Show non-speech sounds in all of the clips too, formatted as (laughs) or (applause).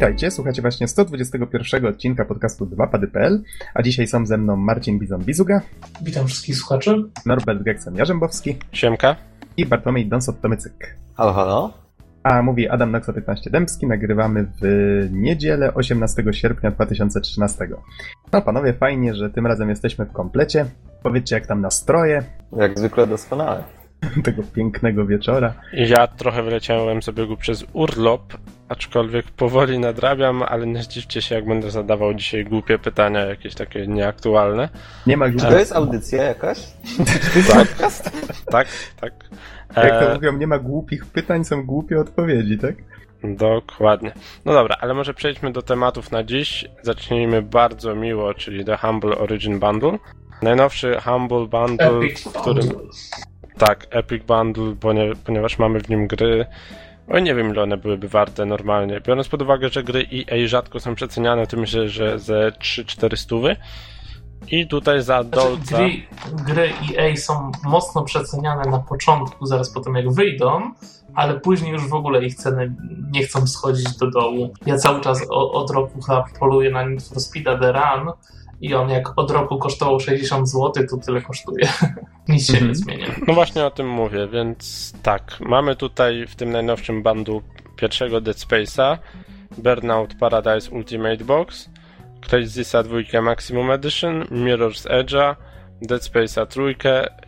Witajcie, słuchacie właśnie 121 odcinka podcastu 2pady.pl, a dzisiaj są ze mną Marcin Bizon-Bizuga, Witam wszystkich słuchaczy. Norbert Geksen-Jarzębowski Siemka. i Bartłomiej Donsot-Tomycyk. Halo, halo? A mówi Adam Noxa 15 Dębski, nagrywamy w niedzielę 18 sierpnia 2013. No panowie, fajnie, że tym razem jesteśmy w komplecie. Powiedzcie jak tam nastroje Jak zwykle doskonale. (laughs) tego pięknego wieczora. Ja trochę wyleciałem z biegu przez urlop, aczkolwiek powoli nadrabiam, ale nie zdziwcie się, jak będę zadawał dzisiaj głupie pytania, jakieś takie nieaktualne. Nie ma Czy już, to jest audycja jakaś? Tak, (laughs) tak, tak. jak to E, mówią, nie ma głupich pytań, są głupie odpowiedzi, tak? dokładnie. No dobra, ale może przejdźmy do tematów na dziś. Zacznijmy bardzo miło, czyli The Humble Origin Bundle. Najnowszy Humble Bundle, Epic w którym... Tak, Epic Bundle, ponie- ponieważ mamy w nim gry. O nie wiem, ile one byłyby warte normalnie. Biorąc pod uwagę, że gry EA rzadko są przeceniane, to myślę, że ze 3-4 stówy. I tutaj za Znaczy, dolca. gry, gry EA są mocno przeceniane na początku, zaraz po tym jak wyjdą, ale później już w ogóle ich ceny nie chcą schodzić do dołu. Ja cały czas o, od roku chyba poluję na Need for Speed'a The Run i on jak od roku kosztował 60 zł, to tyle kosztuje. (laughs) Nic się Mhm. nie zmienia. No właśnie o tym mówię, więc tak. Mamy tutaj w tym najnowszym bandu pierwszego Dead Space'a, Burnout Paradise Ultimate Box, Crysisa 2 Maximum Edition, Mirror's Edge'a, Dead Space'a 3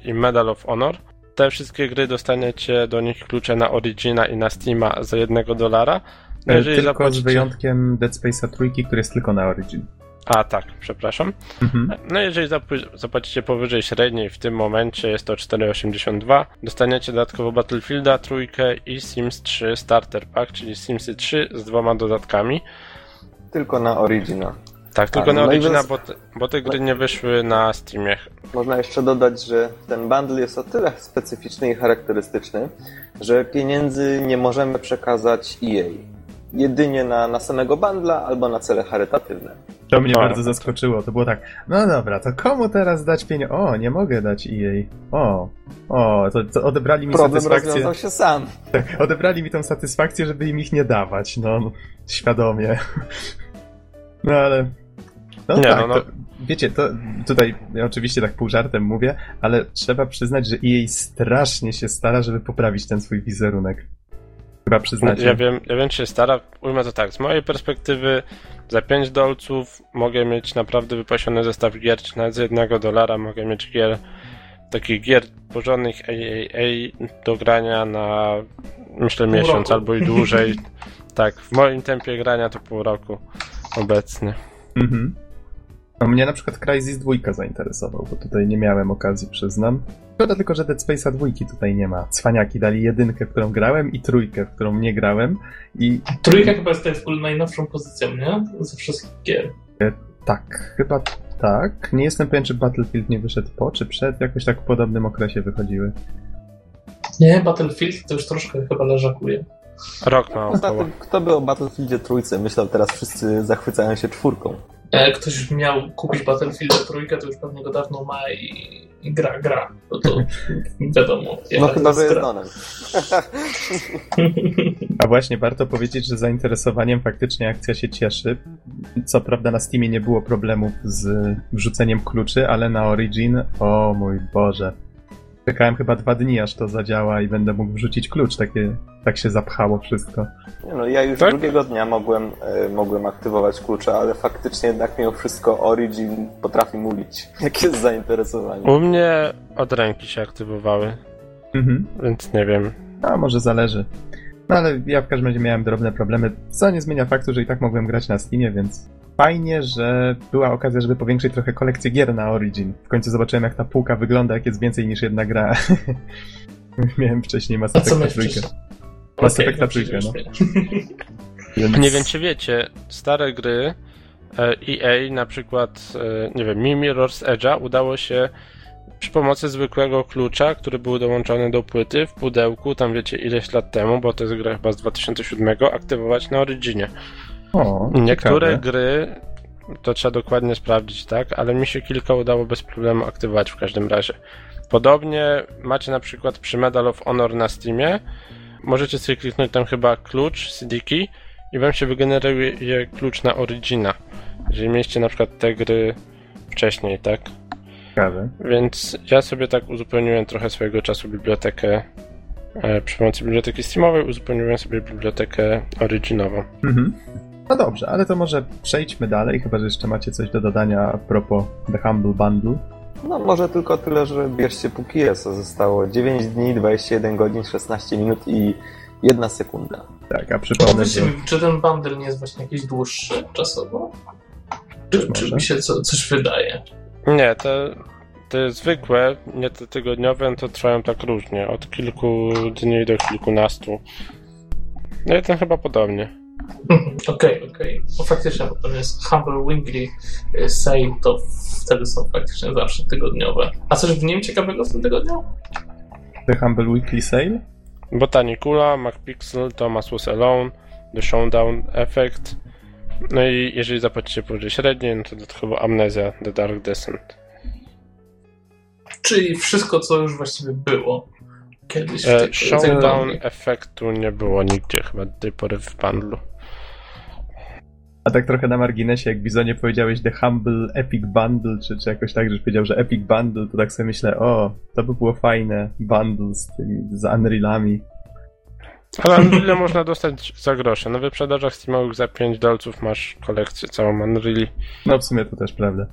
i Medal of Honor. Te wszystkie gry dostaniecie do nich klucze na Origina i na Steama za jednego dolara. No E, jeżeli Tylko z zapłacicie- wyjątkiem Dead Space'a trójki, który jest tylko na Origin. A tak, przepraszam. Mhm. No jeżeli zap- zapłacicie powyżej średniej, w tym momencie jest to 4,82, dostaniecie dodatkowo Battlefielda, trójkę i Sims 3 Starter Pack, czyli Simsy 3 z dwoma dodatkami. Tylko na Origina. Tak, tylko no na Origina, bo te, bo te gry nie wyszły na Steamie. Można jeszcze dodać, że ten bundle jest o tyle specyficzny i charakterystyczny, że pieniędzy nie możemy przekazać EA. Jedynie na, na samego bundla albo na cele charytatywne. To mnie bardzo zaskoczyło. To było tak, no dobra, to komu teraz dać pieniądze? O, nie mogę dać EA. O, o, to, to odebrali mi Problem satysfakcję. rozwiązał się sam. Odebrali mi tą satysfakcję, żeby im ich nie dawać. No, świadomie. No ale. No Nie, tak, no, no. To, wiecie, to tutaj ja oczywiście tak pół żartem mówię, ale trzeba przyznać, że EA strasznie się stara, żeby poprawić ten swój wizerunek. Chyba przyznacie. Ja wiem, ja wiem, czy się stara. Ujmę to tak, z mojej perspektywy za 5 dolców mogę mieć naprawdę wypasiony zestaw gier, czy nawet za dolara mogę mieć gier, takich gier porządnych AAA do grania na myślę Pół miesiąc roku. albo i dłużej. (laughs) tak, w moim tempie grania to pół roku obecnie. Mhm. No mnie na przykład Crysis 2 zainteresował, bo tutaj nie miałem okazji, przyznam. Szkoda tylko, że Dead Space'a dwójki tutaj nie ma. Cwaniaki dali jedynkę, w którą grałem i trójkę, w którą nie grałem i Trójka chyba jest tutaj najnowszą pozycją, nie? Ze wszystkich gier. tak, chyba tak. Nie jestem pewien, czy Battlefield nie wyszedł po, czy przed, jakoś tak w podobnym okresie wychodziły. Nie, Battlefield to już troszkę chyba leżakuje. Rok ma około. kto by o Battlefieldzie trójce myślał, teraz wszyscy zachwycają się czwórką. Jak ktoś miał kupić Battlefield trójkę, to już pewnie go dawno ma i gra, gra. No to (laughs) wiadomo. No chyba. Donem. (laughs) A właśnie warto powiedzieć, że zainteresowaniem faktycznie akcja się cieszy. Co prawda na Steamie nie było problemów z wrzuceniem kluczy, ale na Origin, o mój Boże. Czekałem chyba dwa dni, aż to zadziała i będę mógł wrzucić klucz. Takie, tak się zapchało wszystko. Nie no, ja już Tak? drugiego dnia mogłem, e, mogłem aktywować klucze, ale faktycznie jednak mimo wszystko Origin potrafi mówić, (laughs) jakie jest zainteresowanie. U mnie od ręki się aktywowały, Mhm. więc nie wiem. A może zależy. No ale ja w każdym razie miałem drobne problemy, co nie zmienia faktu, że i tak mogłem grać na Steamie, więc fajnie, że była okazja, żeby powiększyć trochę kolekcję gier na Origin. W końcu zobaczyłem, jak ta półka wygląda, jak jest więcej niż jedna gra. (laughs) miałem wcześniej Mass A co Effecta miałeś trójkę. Mass no trójkę, no. (laughs) Więc... Nie wiem, czy wiecie, stare gry e, EA, na przykład, e, nie wiem, mi Mirror's Edge'a udało się przy pomocy zwykłego klucza, który był dołączony do płyty w pudełku, tam wiecie ileś lat temu, bo to jest gra chyba z 2007, aktywować na Originie. O, Niektóre ciekawe. gry, to trzeba dokładnie sprawdzić, tak, ale mi się kilka udało bez problemu aktywować w każdym razie. Podobnie macie na przykład przy Medal of Honor na Steamie, możecie sobie kliknąć tam chyba klucz, CD key i wam się wygeneruje klucz na Origina. Jeżeli mieliście na przykład te gry wcześniej, tak? Ciekawe. Więc ja sobie tak uzupełniłem trochę swojego czasu bibliotekę e, przy pomocy biblioteki Steamowej, uzupełniłem sobie bibliotekę Originową. Mhm. No dobrze, ale to może przejdźmy dalej, chyba że jeszcze macie coś do dodania a propos The Humble Bundle. No może tylko tyle, że bierzcie póki jest. Zostało 9 dni, 21 godzin, 16 minut i 1 sekunda. Tak, a przypomnę, że... czy ten bundle nie jest właśnie jakiś dłuższy czasowo? Czy, czy mi się co, coś wydaje? Nie, te, te zwykłe, nie te tygodniowe, to trwają tak różnie. Od kilku dni do kilkunastu. No i ten chyba podobnie. (laughs) Okej, okej. Bo faktycznie, bo to jest Humble Weekly y, Sale, to wtedy są faktycznie zawsze tygodniowe. A coś w nim ciekawego w tym tygodniu? The Humble Weekly Sale? Botanicula, MacPixel, Thomas Was Alone, The Showdown Effect. No i jeżeli zapłacicie powyżej średniej, no to dodatkowo Amnesia, The Dark Descent. Czyli wszystko, co już właściwie było kiedyś E, Showdown efektu nie było nigdzie chyba do tej pory w bundlu. A tak trochę na marginesie, jak Bizonie powiedziałeś The Humble Epic Bundle, czy, czy jakoś tak, żeś powiedział, że Epic Bundle, to tak sobie myślę, o, to by było fajne, bundle z tymi, z Unrealami. Ale Unreal można dostać za grosze. Na wyprzedażach Steamowych za 5 dolców masz kolekcję całą Unreal. No w sumie to też prawda.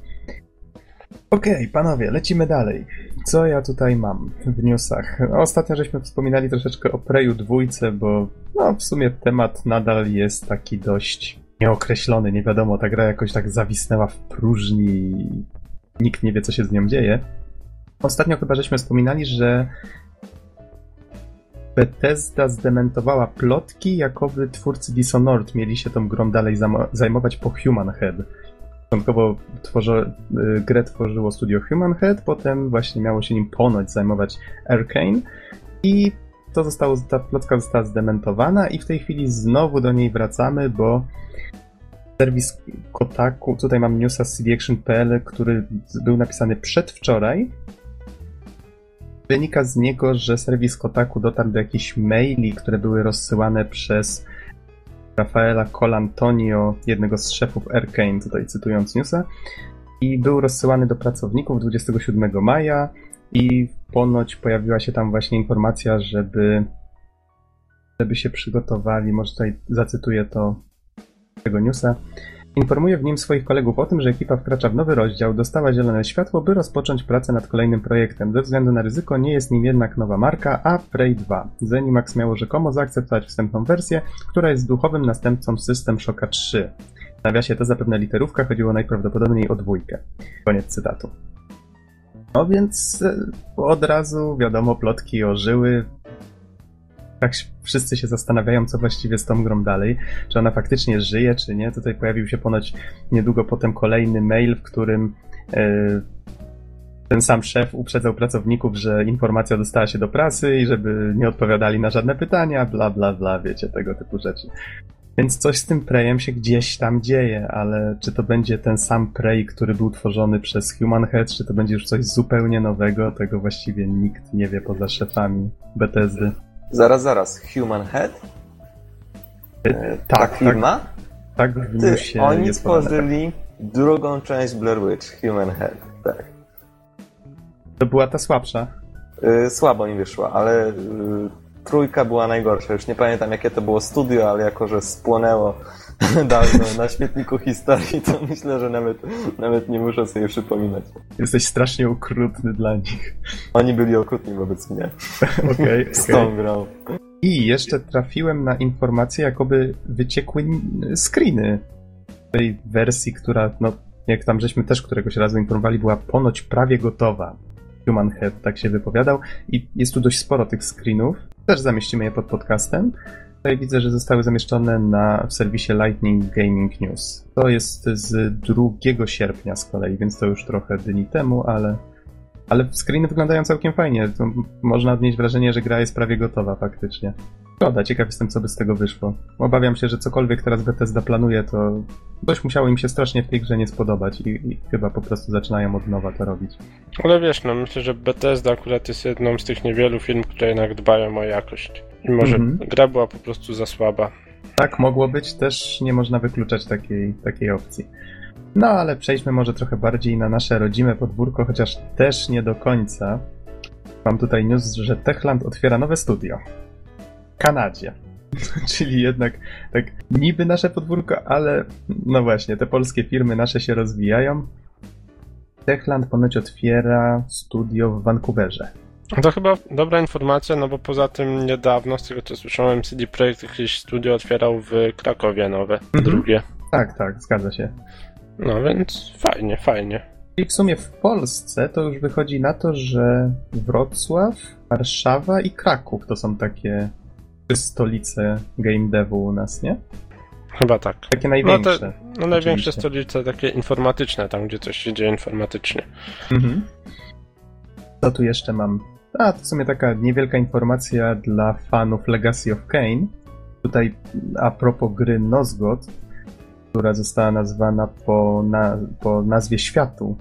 Okej, panowie, lecimy dalej. Co ja tutaj mam w newsach? Ostatnio żeśmy wspominali troszeczkę o Preju dwójce, bo no, w sumie temat nadal jest taki dość nieokreślony, nie wiadomo, ta gra jakoś tak zawisnęła w próżni i nikt nie wie, co się z nią dzieje. Ostatnio chyba żeśmy wspominali, że Bethesda zdementowała plotki, jakoby twórcy Dishonored mieli się tą grą dalej zajmować po Human Head. Początkowo tworzy, grę tworzyło studio Human Head, potem właśnie miało się nim ponoć zajmować Arkane i to zostało, ta plotka została zdementowana i w tej chwili znowu do niej wracamy, bo serwis Kotaku, tutaj mam newsa z cdaction.pl, który był napisany przedwczoraj. Wynika z niego, że serwis Kotaku dotarł do jakichś maili, które były rozsyłane przez Rafaela Colantonio, jednego z szefów Arkane, tutaj cytując newsa, i był rozsyłany do pracowników 27 maja i ponoć pojawiła się tam właśnie informacja, żeby żeby się przygotowali, może tutaj zacytuję to tego newsa. Informuje w nim swoich kolegów o tym, że ekipa wkracza w nowy rozdział, dostała zielone światło, by rozpocząć pracę nad kolejnym projektem. Ze względu na ryzyko nie jest nim jednak nowa marka, a Prey 2. Zenimax miało rzekomo zaakceptować wstępną wersję, która jest duchowym następcą System Shocka 3. W nawiasie to zapewne literówka, chodziło najprawdopodobniej o dwójkę. Koniec cytatu. No więc e, od razu, wiadomo, plotki ożyły. Tak wszyscy się zastanawiają, co właściwie z tą grą dalej. Czy ona faktycznie żyje, czy nie. Tutaj pojawił się ponoć niedługo potem kolejny mail, w którym e, ten sam szef uprzedzał pracowników, że informacja dostała się do prasy i żeby nie odpowiadali na żadne pytania, bla bla bla, wiecie, tego typu rzeczy. Więc coś z tym Prejem się gdzieś tam dzieje, ale czy to będzie ten sam Prey, który był tworzony przez Human Head, czy to będzie już coś zupełnie nowego, tego właściwie nikt nie wie poza szefami Bethesdy. Zaraz, zaraz. Human Head? E, Ta tak, firma? Tak w Ty, oni stworzyli drugą część Blair Witch, Human Head. Tak. To była ta słabsza. Y, Słabo mi wyszła, ale y, trójka była najgorsza. Już nie pamiętam jakie to było studio, ale jako, że spłonęło (laughs) dawno na śmietniku historii, to myślę, że nawet, nawet nie muszę sobie przypominać. Jesteś strasznie okrutny dla nich. Oni byli okrutni wobec mnie (laughs) Okej, z okej. tą grą. I jeszcze trafiłem na informację, jakoby wyciekły screeny tej wersji, która, no, jak tam żeśmy też któregoś razu informowali, była ponoć prawie gotowa. Human Head tak się wypowiadał i jest tu dość sporo tych screenów. Też zamieścimy je pod podcastem. Tutaj widzę, że zostały zamieszczone na, w serwisie Lightning Gaming News. To jest z 2 sierpnia z kolei, więc to już trochę dni temu, ale ale screeny wyglądają całkiem fajnie. To można odnieść wrażenie, że gra jest prawie gotowa faktycznie. Szkoda, ciekaw jestem, co by z tego wyszło. Obawiam się, że cokolwiek teraz Bethesda planuje, to dość musiało im się strasznie w tej grze nie spodobać i, i chyba po prostu zaczynają od nowa to robić. Ale wiesz, no myślę, że Bethesda akurat jest jedną z tych niewielu firm, które jednak dbają o jakość. I może Mhm. gra była po prostu za słaba. Tak mogło być, też nie można wykluczać takiej, takiej opcji. No ale przejdźmy może trochę bardziej na nasze rodzime podwórko, chociaż też nie do końca. Mam tutaj news, że Techland otwiera nowe studio. Kanadzie. (laughs) Czyli jednak tak niby nasze podwórko, ale no właśnie, te polskie firmy nasze się rozwijają. Techland ponoć otwiera studio w Vancouverze. To chyba dobra informacja, no bo poza tym niedawno, z tego co słyszałem, CD Projekt jakieś studio otwierał w Krakowie nowe, Mhm. drugie. Tak, tak, zgadza się. No więc fajnie, fajnie. I w sumie w Polsce to już wychodzi na to, że Wrocław, Warszawa i Kraków to są takie stolice game devu u nas, nie? Chyba tak. Takie No największe. te no, największe stolice takie informatyczne, tam gdzie coś się dzieje informatycznie. Mhm. Co tu jeszcze mam? A, to w sumie taka niewielka informacja dla fanów Legacy of Kain. Tutaj a propos gry Nosgoth, która została nazwana po, na, po nazwie światu.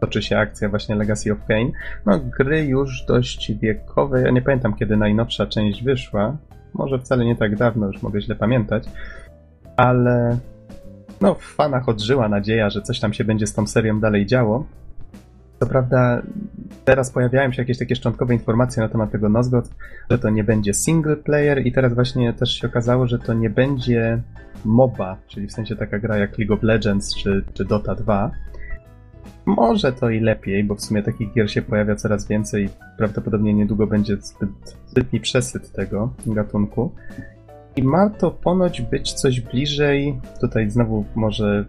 Toczy się akcja właśnie Legacy of Kain. No, gry już dość wiekowe. Ja nie pamiętam, kiedy najnowsza część wyszła. Może wcale nie tak dawno, już mogę źle pamiętać. Ale no, w fanach odżyła nadzieja, że coś tam się będzie z tą serią dalej działo. Co prawda, teraz pojawiają się jakieś takie szczątkowe informacje na temat tego Nosgoth, że to nie będzie single player i teraz właśnie też się okazało, że to nie będzie MOBA, czyli w sensie taka gra jak League of Legends czy, czy Dota 2. Może to i lepiej, bo w sumie takich gier się pojawia coraz więcej. Prawdopodobnie niedługo będzie zbyt, zbytni przesyt tego gatunku. I ma to ponoć być coś bliżej. Tutaj znowu może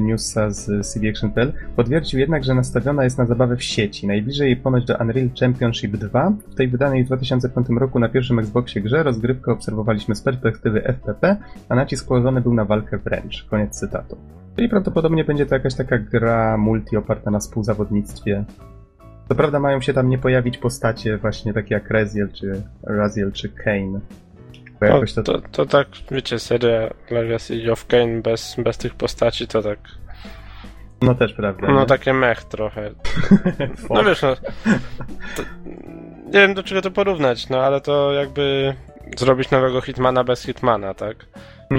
newsa z CD Action.pl. Potwierdził jednak, że nastawiona jest na zabawę w sieci. Najbliżej ponoć do Unreal Championship 2. W tej wydanej w 2005 roku na pierwszym Xboxie grze rozgrywkę obserwowaliśmy z perspektywy FPP, a nacisk położony był na walkę wręcz. Koniec cytatu. Czyli prawdopodobnie będzie to jakaś taka gra multi oparta na współzawodnictwie. Co prawda mają się tam nie pojawić postacie właśnie takie jak Raziel czy Raziel czy Kane. Bo No, jakoś to, to, to tak, wiecie, seria Legacy of Kain bez, bez tych postaci to tak, no też prawda. no nie? takie mech trochę. (laughs) No wiesz, no, to, nie wiem do czego to porównać, no ale to jakby zrobić nowego Hitmana bez Hitmana, tak?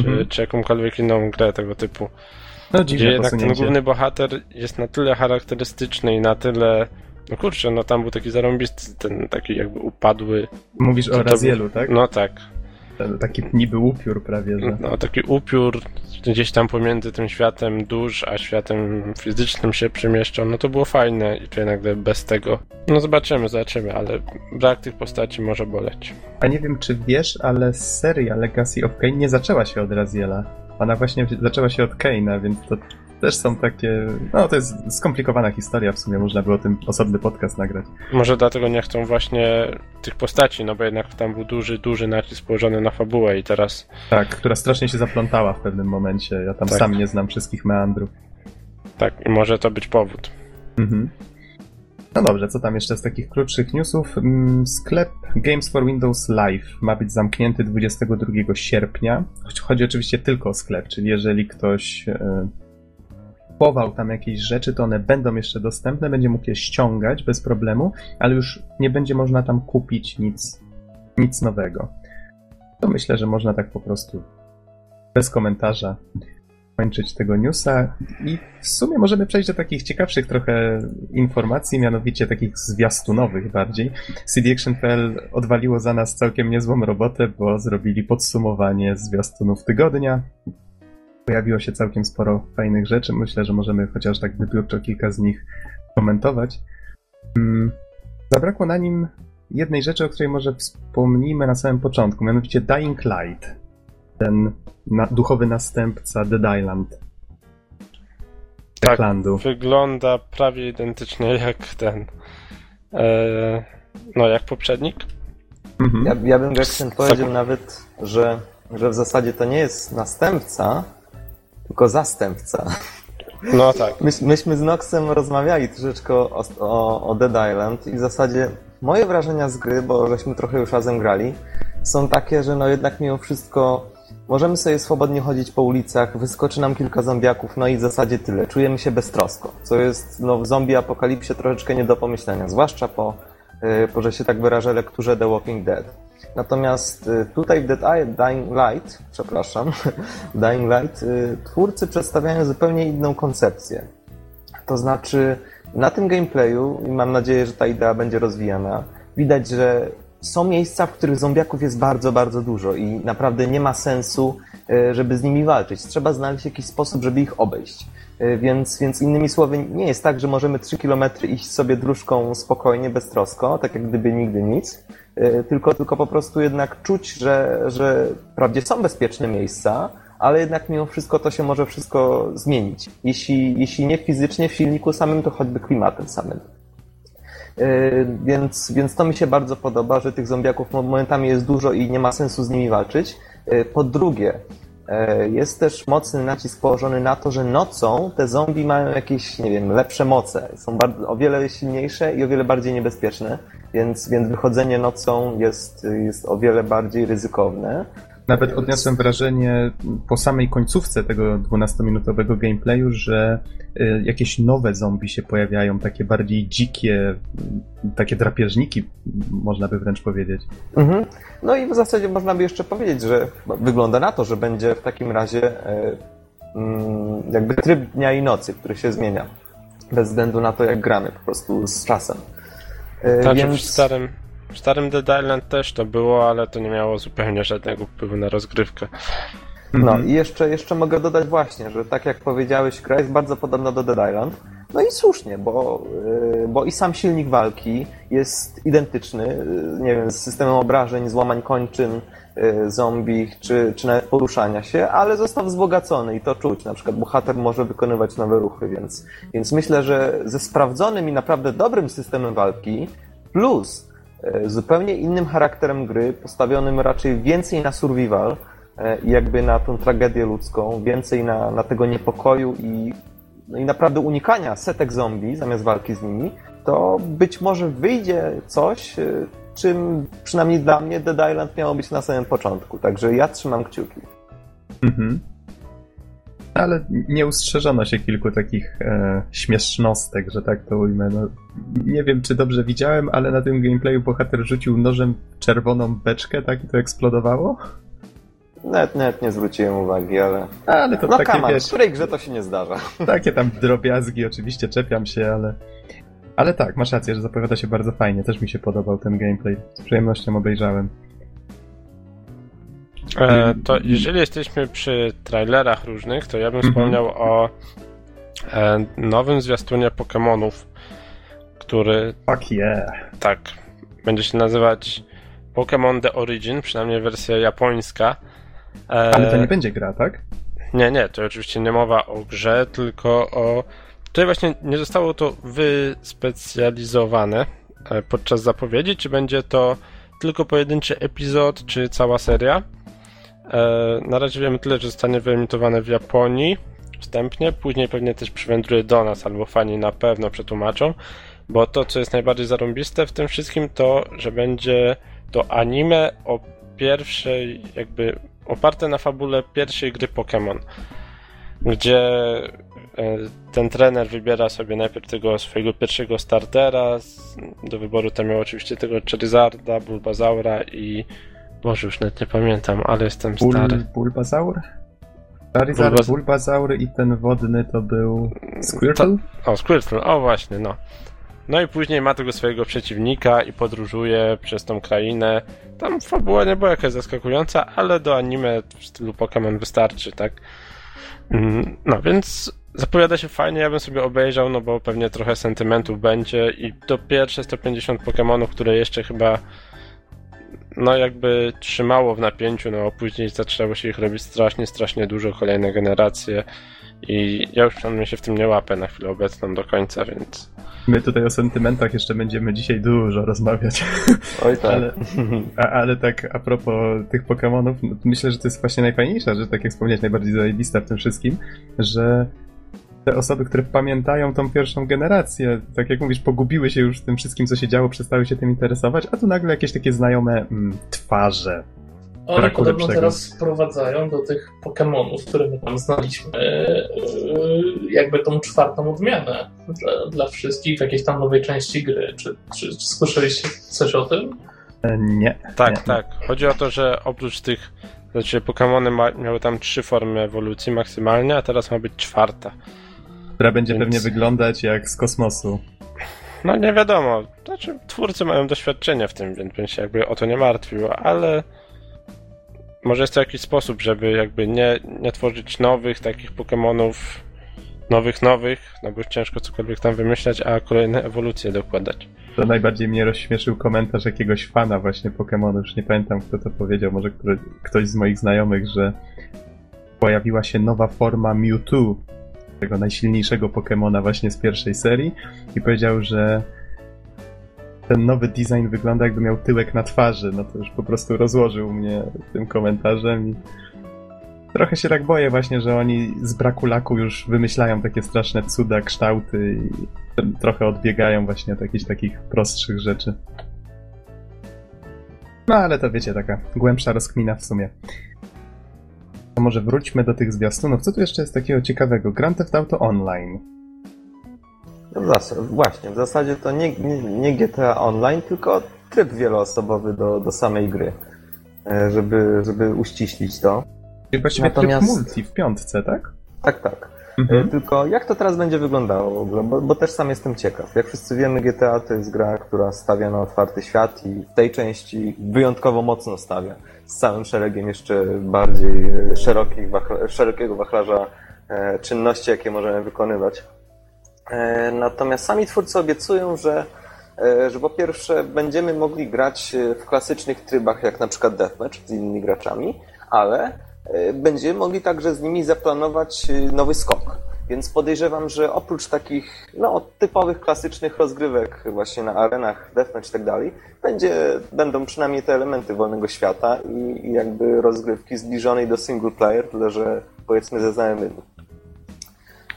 Czy, czy jakąkolwiek inną grę tego typu. No dziwne jednak ten główny bohater jest na tyle charakterystyczny i na tyle. No kurczę, no tam był taki zarąbisty, ten taki jakby upadły. Mówisz to o to Razielu, tak? No tak. Ten Taki niby upiór prawie, że. No taki upiór gdzieś tam pomiędzy tym światem dusz, a światem fizycznym się przemieszczał. No to było fajne i tu jednak bez tego. No zobaczymy, zobaczymy, ale brak tych postaci może boleć. A nie wiem, czy wiesz, ale seria Legacy of Kain nie zaczęła się od Raziela. Ona właśnie zaczęła się od Kane'a, więc to też są takie... No, to jest skomplikowana historia w sumie, można by o tym osobny podcast nagrać. Może dlatego nie chcą właśnie tych postaci, no bo jednak tam był duży, duży nacisk położony na fabułę i teraz Tak, która strasznie się zaplątała w pewnym momencie. Ja tam Tak. sam nie znam wszystkich meandrów. tak, i może to być powód. Mhm. No dobrze, co tam jeszcze z takich krótszych newsów? Mm, Sklep Games for Windows Live ma być zamknięty 22 sierpnia. Chodzi oczywiście tylko o sklep, czyli jeżeli ktoś e, kupował tam jakieś rzeczy, to one będą jeszcze dostępne, będzie mógł je ściągać bez problemu, ale już nie będzie można tam kupić nic, nic nowego. To myślę, że można tak po prostu bez komentarza kończyć tego newsa i w sumie możemy przejść do takich ciekawszych trochę informacji, mianowicie takich zwiastunowych bardziej. CD Action.pl odwaliło za nas całkiem niezłą robotę, bo zrobili podsumowanie zwiastunów tygodnia. Pojawiło się całkiem sporo fajnych rzeczy. Myślę, że możemy chociaż tak wybiórczo kilka z nich komentować. Mm, Zabrakło na nim jednej rzeczy, o której może wspomnimy na samym początku, mianowicie Dying Light. Ten na, duchowy następca Dead Island. Tak. Techlandu. Wygląda prawie identycznie jak ten. E, no, jak poprzednik. Mhm. Ja, ja bym Gretchen powiedział nawet, że, że w zasadzie to nie jest następca, tylko zastępca. No tak. My, myśmy z Noxem rozmawiali troszeczkę o, o, o Dead Island i w zasadzie moje wrażenia z gry, bo żeśmy trochę już razem grali, są takie, że no jednak mimo wszystko możemy sobie swobodnie chodzić po ulicach, wyskoczy nam kilka zombiaków, no i w zasadzie tyle. Czujemy się beztrosko, co jest no, w zombie apokalipsie troszeczkę nie do pomyślenia, zwłaszcza po, yy, po, że się tak wyrażę, lekturze The Walking Dead. Natomiast y, tutaj w Dead Dying Light, przepraszam, (laughs) Dying Light, y, twórcy przedstawiają zupełnie inną koncepcję. To znaczy, na tym gameplayu, i mam nadzieję, że ta idea będzie rozwijana, widać, że są miejsca, w których zombiaków jest bardzo, bardzo dużo i naprawdę nie ma sensu, y, żeby z nimi walczyć. Trzeba znaleźć jakiś sposób, żeby ich obejść. Więc, więc innymi słowy, nie jest tak, że możemy 3 km iść sobie dróżką spokojnie, beztrosko, tak jak gdyby nigdy nic, Y, tylko, tylko po prostu jednak czuć, że, że wprawdzie są bezpieczne miejsca, ale jednak mimo wszystko to się może wszystko zmienić. Jeśli, jeśli nie fizycznie w silniku samym, to choćby klimatem samym. Y, więc, więc to mi się bardzo podoba, że tych zombiaków momentami jest dużo i nie ma sensu z nimi walczyć. Y, po drugie, jest też mocny nacisk położony na to, że nocą te zombie mają jakieś, nie wiem, lepsze moce. Są bardzo, o wiele silniejsze i o wiele bardziej niebezpieczne więc, więc wychodzenie nocą jest, jest o wiele bardziej ryzykowne. Nawet odniosłem wrażenie po samej końcówce tego 12-minutowego gameplayu, że jakieś nowe zombie się pojawiają, takie bardziej dzikie, takie drapieżniki, można by wręcz powiedzieć. Mhm. No i w zasadzie można by jeszcze powiedzieć, że wygląda na to, że będzie w takim razie e, mm, jakby tryb dnia i nocy, który się zmienia. Bez względu na to, jak gramy po prostu z czasem. Znaczy Więc... w starym, w starym Dead Island też to było, ale to nie miało zupełnie żadnego wpływu na rozgrywkę. No mhm. i jeszcze, jeszcze mogę dodać właśnie, że tak jak powiedziałeś, gra jest bardzo podobna do Dead Island. No i słusznie, bo, y, bo i sam silnik walki jest identyczny, y, nie wiem, z systemem obrażeń, złamań kończyn, y, zombie, czy, czy nawet poruszania się, ale został wzbogacony i to czuć. Na przykład bohater może wykonywać nowe ruchy, więc, więc myślę, że ze sprawdzonym i naprawdę dobrym systemem walki, plus zupełnie innym charakterem gry, postawionym raczej więcej na survival, jakby na tą tragedię ludzką, więcej na, na tego niepokoju i no i naprawdę unikania setek zombie zamiast walki z nimi, to być może wyjdzie coś, y, czym przynajmniej dla mnie Dead Island miało być na samym początku. Także ja trzymam kciuki. Mhm. Ale nie ustrzeżono się kilku takich e, śmiesznostek, że tak to ujmę. No, nie wiem, czy dobrze widziałem, ale na tym gameplayu bohater rzucił nożem czerwoną beczkę, tak i to eksplodowało. Net, net nie zwróciłem uwagi, ale... Ale to no takie, kaman, wiesz, w której grze to się nie zdarza. (laughs) Takie tam drobiazgi, oczywiście czepiam się, ale... Ale tak, masz rację, że zapowiada się bardzo fajnie. Też mi się podobał ten gameplay. Z przyjemnością obejrzałem. E, to jeżeli jesteśmy przy trailerach różnych, to ja bym mhm. wspomniał o e, nowym zwiastunie Pokémonów, który... Fuck yeah. Tak. Będzie się nazywać Pokémon The Origin, przynajmniej wersja japońska. Ale to nie będzie gra, tak? Nie, nie, to oczywiście nie mowa o grze, tylko o. Tutaj właśnie nie zostało to wyspecjalizowane e, podczas zapowiedzi, czy będzie to tylko pojedynczy epizod, czy cała seria. E, na razie wiemy tyle, że zostanie wyemitowane w Japonii wstępnie, później pewnie też przywędruje do nas, albo fani na pewno przetłumaczą, bo to, co jest najbardziej zarąbiste w tym wszystkim, to, że będzie to anime o pierwszej jakby oparte na fabule pierwszej gry Pokémon, gdzie e, ten trener wybiera sobie najpierw tego swojego pierwszego startera. Do wyboru tam miał oczywiście tego Charizarda, Bulbazaura i. Boże, już nawet nie pamiętam, ale jestem Bul, stary. Bulbazaur? Charizard, Bulbaz... Bulbazaur i ten wodny to był Squirtle? To... O, Squirtle, o właśnie, no. No i później ma tego swojego przeciwnika i podróżuje przez tą krainę. Tam fabuła nie była jakaś zaskakująca, ale do anime w stylu Pokémon wystarczy, tak? Mm, no więc zapowiada się fajnie, ja bym sobie obejrzał, no bo pewnie trochę sentymentów będzie i to pierwsze 150 Pokémonów, które jeszcze chyba no jakby trzymało w napięciu, no a później zaczęło się ich robić strasznie, strasznie dużo, kolejne generacje i ja już przynajmniej się w tym nie łapę na chwilę obecną do końca, więc My tutaj o sentymentach jeszcze będziemy dzisiaj dużo rozmawiać. (laughs) Oj tak. Ale, a, ale tak a propos tych Pokémonów, no, myślę, że to jest właśnie najfajniejsza, że tak jak wspomniałeś, najbardziej zajebista w tym wszystkim, że te osoby, które pamiętają tą pierwszą generację, tak jak mówisz, pogubiły się już w tym wszystkim, co się działo, przestały się tym interesować, a tu nagle jakieś takie znajome mm, twarze, oni podobno teraz wprowadzają do tych Pokémonów, które my tam znaliśmy, yy, jakby tą czwartą odmianę dla, dla wszystkich w jakiejś tam nowej części gry. Czy, czy, czy słyszeliście coś o tym? E, nie. Tak, nie. tak. Chodzi o to, że oprócz tych, znaczy Pokémony ma, miały tam trzy formy ewolucji maksymalnie, a teraz ma być czwarta. Która będzie Więc- pewnie wyglądać jak z kosmosu. No nie wiadomo, znaczy twórcy mają doświadczenie w tym, więc bym się jakby o to nie martwił, ale może jest to jakiś sposób, żeby jakby nie, nie tworzyć nowych takich Pokémonów, nowych, nowych, no bo już ciężko cokolwiek tam wymyślać, a kolejne ewolucje dokładać. To najbardziej mnie rozśmieszył komentarz jakiegoś fana właśnie Pokémonu, już nie pamiętam kto to powiedział, może który, ktoś z moich znajomych, że pojawiła się nowa forma Mewtwo, tego najsilniejszego Pokémona właśnie z pierwszej serii i powiedział, że ten nowy design wygląda jakby miał tyłek na twarzy, no to już po prostu rozłożył mnie tym komentarzem i trochę się tak boję właśnie, że oni z braku laku już wymyślają takie straszne cuda, kształty i trochę odbiegają właśnie od jakichś takich prostszych rzeczy. No ale to wiecie, taka głębsza rozkmina w sumie. To może wróćmy do tych zwiastunów. Co tu jeszcze jest takiego ciekawego? Grand Theft Auto Online. No w zas- właśnie, w zasadzie to nie, nie, nie GTA Online, tylko tryb wieloosobowy do, do samej gry, E, żeby, żeby uściślić to. Czyli właściwie Natomiast- tryb multi w piątce, tak? Tak, tak. Mhm. E, Tylko jak to teraz będzie wyglądało w ogóle, bo, bo też sam jestem ciekaw. Jak wszyscy wiemy, GTA to jest gra, która stawia na otwarty świat i w tej części wyjątkowo mocno stawia. Z całym szeregiem jeszcze bardziej e, szerokich, wachla- szerokiego wachlarza czynności, jakie możemy wykonywać. E, Natomiast sami twórcy obiecują, że, e, że po pierwsze będziemy mogli grać e, w klasycznych trybach, jak na przykład Deathmatch z innymi graczami, ale będziemy mogli także z nimi zaplanować nowy skok. Więc podejrzewam, że oprócz takich no, typowych, klasycznych rozgrywek właśnie na arenach Deathmatch i tak dalej, będzie, będą przynajmniej te elementy wolnego świata i, i jakby rozgrywki zbliżonej do single player, tyle że powiedzmy ze znajomymi.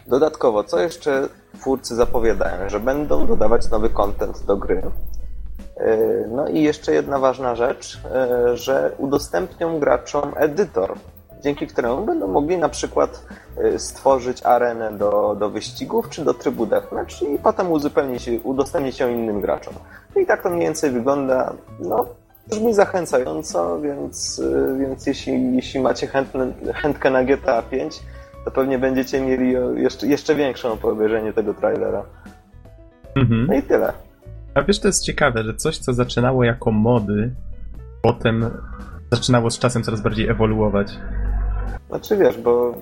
Dodatkowo, co jeszcze twórcy zapowiadają, że będą dodawać nowy content do gry. Yy, No i jeszcze jedna ważna rzecz, yy, że udostępnią graczom edytor, dzięki któremu będą mogli na przykład yy, stworzyć arenę do, do wyścigów czy do trybu deathmatch i potem uzupełnić, udostępnić ją innym graczom. No i tak to mniej więcej wygląda. No, brzmi zachęcająco, więc, więc jeśli, jeśli macie chętne, chętkę na GTA 5, to pewnie będziecie mieli o, jeszcze, jeszcze większą po obejrzeniu tego trailera. Mhm. No i tyle. A wiesz, to jest ciekawe, że coś, co zaczynało jako mody, potem zaczynało z czasem coraz bardziej ewoluować. Znaczy wiesz, bo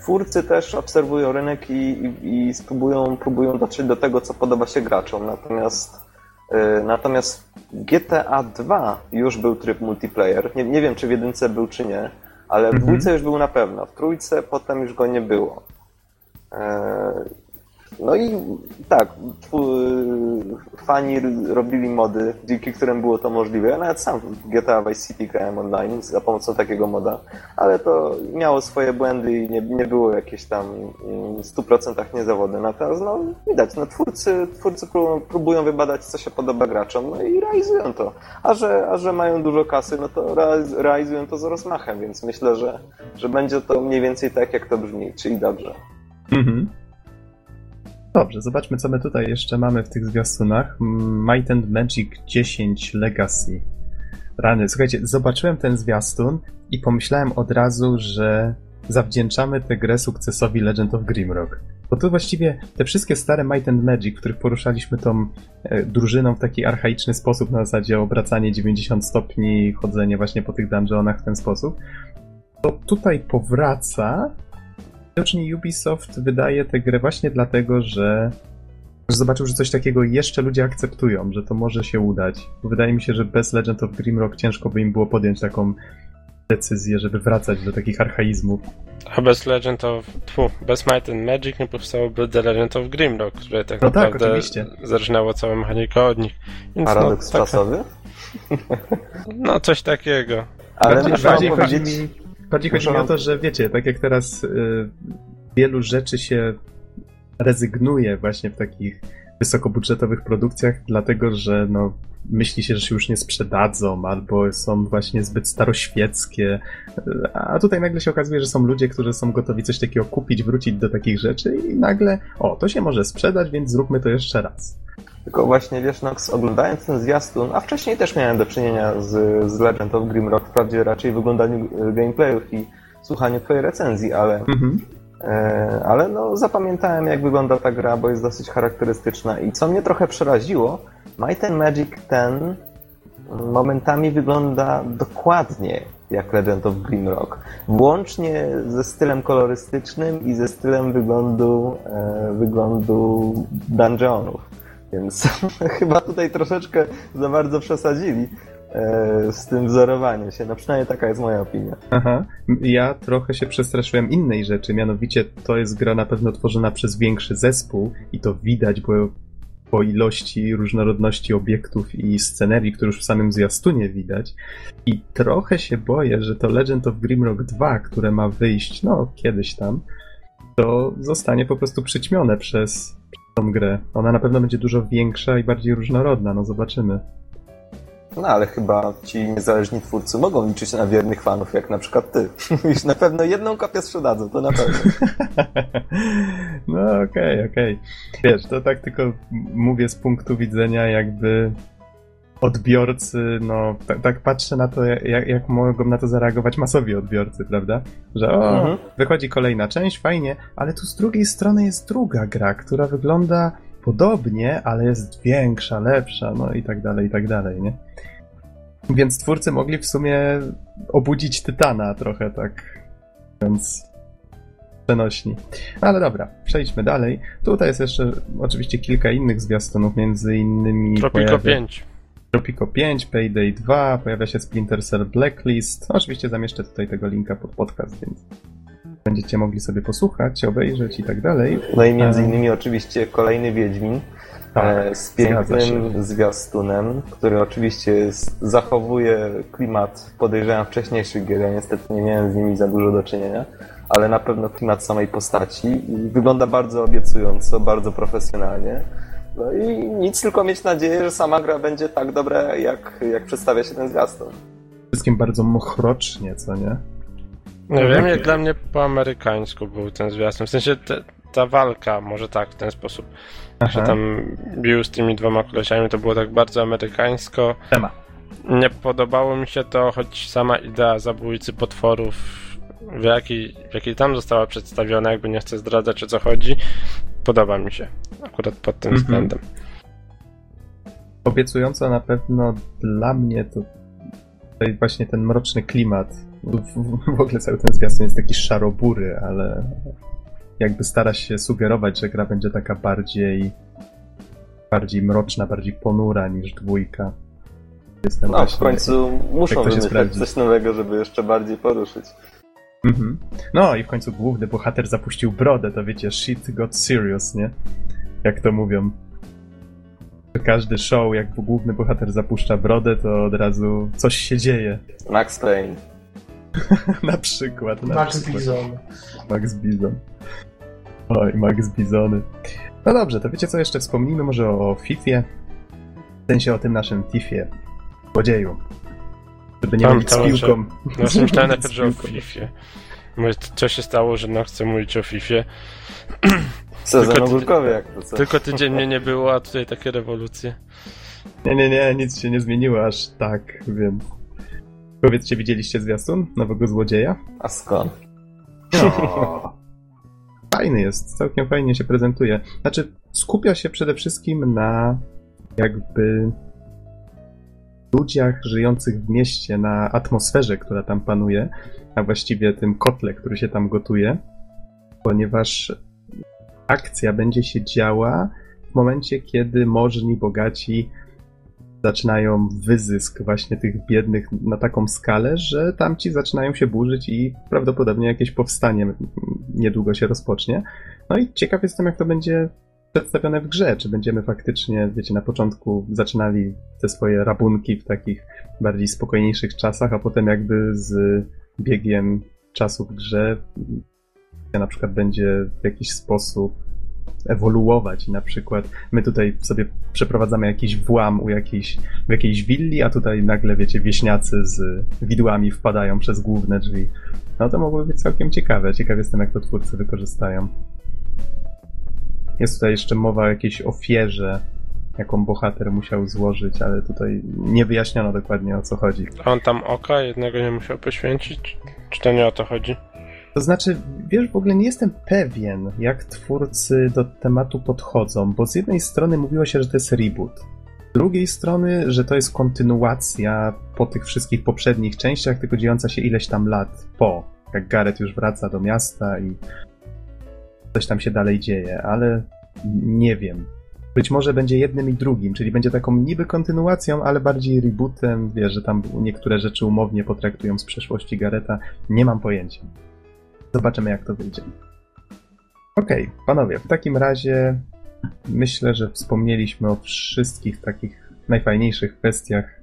twórcy też obserwują rynek i, i, i spróbują, próbują dotrzeć do tego, co podoba się graczom. Natomiast, y, natomiast GTA 2 już był tryb multiplayer. Nie, nie wiem, czy w jedynce był, czy nie, ale w Mhm. dwójce już był na pewno. W trójce potem już go nie było. No i tak, fani robili mody, dzięki którym było to możliwe. Ja nawet sam w GTA Vice City grałem online za pomocą takiego moda, ale to miało swoje błędy i nie, nie było jakieś tam w 100% niezawodne. Natomiast no, widać, no, twórcy, twórcy próbują, wybadać, co się podoba graczom, no i realizują to. A że, a że mają dużo kasy, no to realiz- realizują to z rozmachem, więc myślę, że, że będzie to mniej więcej tak, jak to brzmi, czyli dobrze. Mhm. Dobrze, zobaczmy, co my tutaj jeszcze mamy w tych zwiastunach. Might and Magic 10 Legacy. Rany, słuchajcie, zobaczyłem ten zwiastun i pomyślałem od razu, że zawdzięczamy tę grę sukcesowi Legend of Grimrock. Bo tu właściwie te wszystkie stare Might and Magic, w których poruszaliśmy tą e, drużyną w taki archaiczny sposób, na zasadzie obracanie 90 stopni, chodzenie właśnie po tych dungeonach w ten sposób, to tutaj powraca Widocznie Ubisoft wydaje tę grę właśnie dlatego, że zobaczył, że coś takiego jeszcze ludzie akceptują, że to może się udać. Wydaje mi się, że bez Legend of Grimrock ciężko by im było podjąć taką decyzję, żeby wracać do takich archaizmów. A bez Legend of... Tfu, bez Might and Magic nie powstałoby The Legend of Grimrock, które tak No tak, naprawdę oczywiście. zaczynało całą mechanikę od nich. Więc Paradoks no, tak, czasowy? (laughs) no coś takiego. Ale bardziej bardziej chodzi mi, bardziej chodzi mi o to, że wiecie, tak jak teraz y, wielu rzeczy się rezygnuje właśnie w takich wysokobudżetowych produkcjach, dlatego że no, myśli się, że się już nie sprzedadzą, albo są właśnie zbyt staroświeckie. A tutaj nagle się okazuje, że są ludzie, którzy są gotowi coś takiego kupić, wrócić do takich rzeczy i nagle, o, to się może sprzedać, więc zróbmy to jeszcze raz. Tylko właśnie, wiesz, Nox, oglądając ten zwiastun, a wcześniej też miałem do czynienia z, z Legend of Grimrock, wprawdzie raczej w oglądaniu e, gameplayów i słuchaniu twojej recenzji, ale, Mhm. e, ale no, zapamiętałem, jak wygląda ta gra, bo jest dosyć charakterystyczna. I co mnie trochę przeraziło, Might and Magic ten momentami wygląda dokładnie jak Legend of Grimrock. Włącznie ze stylem kolorystycznym i ze stylem wyglądu, e, wyglądu dungeonów. Więc (laughs) chyba tutaj troszeczkę za bardzo przesadzili e, z tym wzorowaniem się. No przynajmniej taka jest moja opinia. Aha. Ja trochę się przestraszyłem innej rzeczy, mianowicie to jest gra na pewno tworzona przez większy zespół i to widać, bo po ilości różnorodności obiektów i scenerii, które już w samym zwiastunie widać. I trochę się boję, że to Legend of Grimrock 2, które ma wyjść, no, kiedyś tam, to zostanie po prostu przyćmione przez tą grę. Ona na pewno będzie dużo większa i bardziej różnorodna, no zobaczymy. No ale chyba ci niezależni twórcy mogą liczyć na wiernych fanów, jak na przykład ty. (laughs) Już na pewno jedną kopię sprzedadzą, to na pewno. (laughs) No okej, okej. Wiesz, to tak tylko mówię z punktu widzenia jakby odbiorcy, no tak, tak patrzę na to, jak, jak mogą na to zareagować masowi odbiorcy, prawda? Że o, Mhm. wychodzi kolejna część, fajnie, ale tu z drugiej strony jest druga gra, która wygląda podobnie, ale jest większa, lepsza, no i tak dalej, i tak dalej, nie? Więc twórcy mogli w sumie obudzić Tytana trochę tak, więc przenośni. No Ale dobra, przejdźmy dalej. Tutaj jest jeszcze oczywiście kilka innych zwiastunów, między innymi Tropico pojawia- 5. Tropico 5, Payday 2, pojawia się Splinter Cell Blacklist. No, oczywiście zamieszczę tutaj tego linka pod podcast, więc będziecie mogli sobie posłuchać, obejrzeć i tak dalej. No i między innymi oczywiście kolejny Wiedźmin Tak, e, z pięknym zwiastunem, który oczywiście zachowuje klimat podejrzewam wcześniejszych gier. Ja niestety nie miałem z nimi za dużo do czynienia, ale na pewno klimat samej postaci i wygląda bardzo obiecująco, bardzo profesjonalnie. No i nic tylko mieć nadzieję, że sama gra będzie tak dobra, jak, jak przedstawia się ten zwiastun. Wszystkim bardzo mochrocznie, co nie? Nie No wiem, jak dla mnie po amerykańsku był ten zwiastun. W sensie te, ta walka, może tak, w ten sposób. Aha. tam bił z tymi dwoma kolesiami, to było tak bardzo amerykańsko. Tema. Nie podobało mi się to, choć sama idea zabójcy potworów, w jakiej, w jakiej tam została przedstawiona, jakby nie chcę zdradzać o co chodzi, podoba mi się. Akurat pod tym Mhm. względem. Obiecująco na pewno dla mnie to tutaj właśnie ten mroczny klimat. W, w, w ogóle cały ten zwiastun jest taki szarobury, ale jakby stara się sugerować, że gra będzie taka bardziej bardziej mroczna, bardziej ponura niż dwójka. Jestem No w końcu muszą sprawdzi. coś nowego, żeby jeszcze bardziej poruszyć. Mhm. No i w końcu główny bohater zapuścił brodę, to wiecie, shit got serious, nie? Jak to mówią. Każdy show, jak główny bohater zapuszcza brodę, to od razu coś się dzieje. Max Payne. (laughs) na przykład. Na Max przykład. Bizon. Max Bizon. Oj, Max Bizony. No dobrze, to wiecie co, jeszcze wspomnijmy może o Fifie. W sensie o tym naszym Tifie. Złodzieju. Żeby nie Tam mówić z to, że- piłką. (laughs) No właśnie myślałem najpierw, że o piłką. FIFA. Mówię, co się stało, że no chcę mówić o FIFA. Sezon Tylko ty- jak to co? Tylko tydzień mnie nie było, a tutaj takie rewolucje. Nie, nie, nie, nic się nie zmieniło aż tak, więc... Powiedzcie, widzieliście zwiastun nowego złodzieja? A skąd? No. Fajny jest, całkiem fajnie się prezentuje. Znaczy, skupia się przede wszystkim na jakby ludziach żyjących w mieście, na atmosferze, która tam panuje, a właściwie tym kotle, który się tam gotuje, ponieważ akcja będzie się działa w momencie, kiedy możni, bogaci zaczynają wyzysk właśnie tych biednych na taką skalę, że tamci zaczynają się burzyć i prawdopodobnie jakieś powstanie niedługo się rozpocznie. No i ciekaw jestem, jak to będzie przedstawione w grze. Czy będziemy faktycznie, wiecie, na początku zaczynali te swoje rabunki w takich bardziej spokojniejszych czasach, a potem jakby z biegiem czasu w grze na przykład będzie w jakiś sposób ewoluować i na przykład my tutaj sobie przeprowadzamy jakiś włam u jakiejś, w jakiejś willi, a tutaj nagle, wiecie, wieśniacy z widłami wpadają przez główne drzwi. No to mogłoby być całkiem ciekawe. Ciekaw jestem, jak to twórcy wykorzystają. Jest tutaj jeszcze mowa o jakiejś ofierze, jaką bohater musiał złożyć, ale tutaj nie wyjaśniono dokładnie o co chodzi. A on tam oka jednego nie musiał poświęcić? Czy to nie o to chodzi? To znaczy, wiesz, w ogóle nie jestem pewien, jak twórcy do tematu podchodzą, bo z jednej strony mówiło się, że to jest reboot. Z drugiej strony, że to jest kontynuacja po tych wszystkich poprzednich częściach, tylko dziejąca się ileś tam lat po, jak Gareth już wraca do miasta i coś tam się dalej dzieje, ale nie wiem. Być może będzie jednym i drugim, czyli będzie taką niby kontynuacją, ale bardziej rebootem, wiesz, że tam niektóre rzeczy umownie potraktują z przeszłości Gareta. Nie mam pojęcia. Zobaczymy, jak to wyjdzie. Okej, okay, panowie, w takim razie myślę, że wspomnieliśmy o wszystkich takich najfajniejszych kwestiach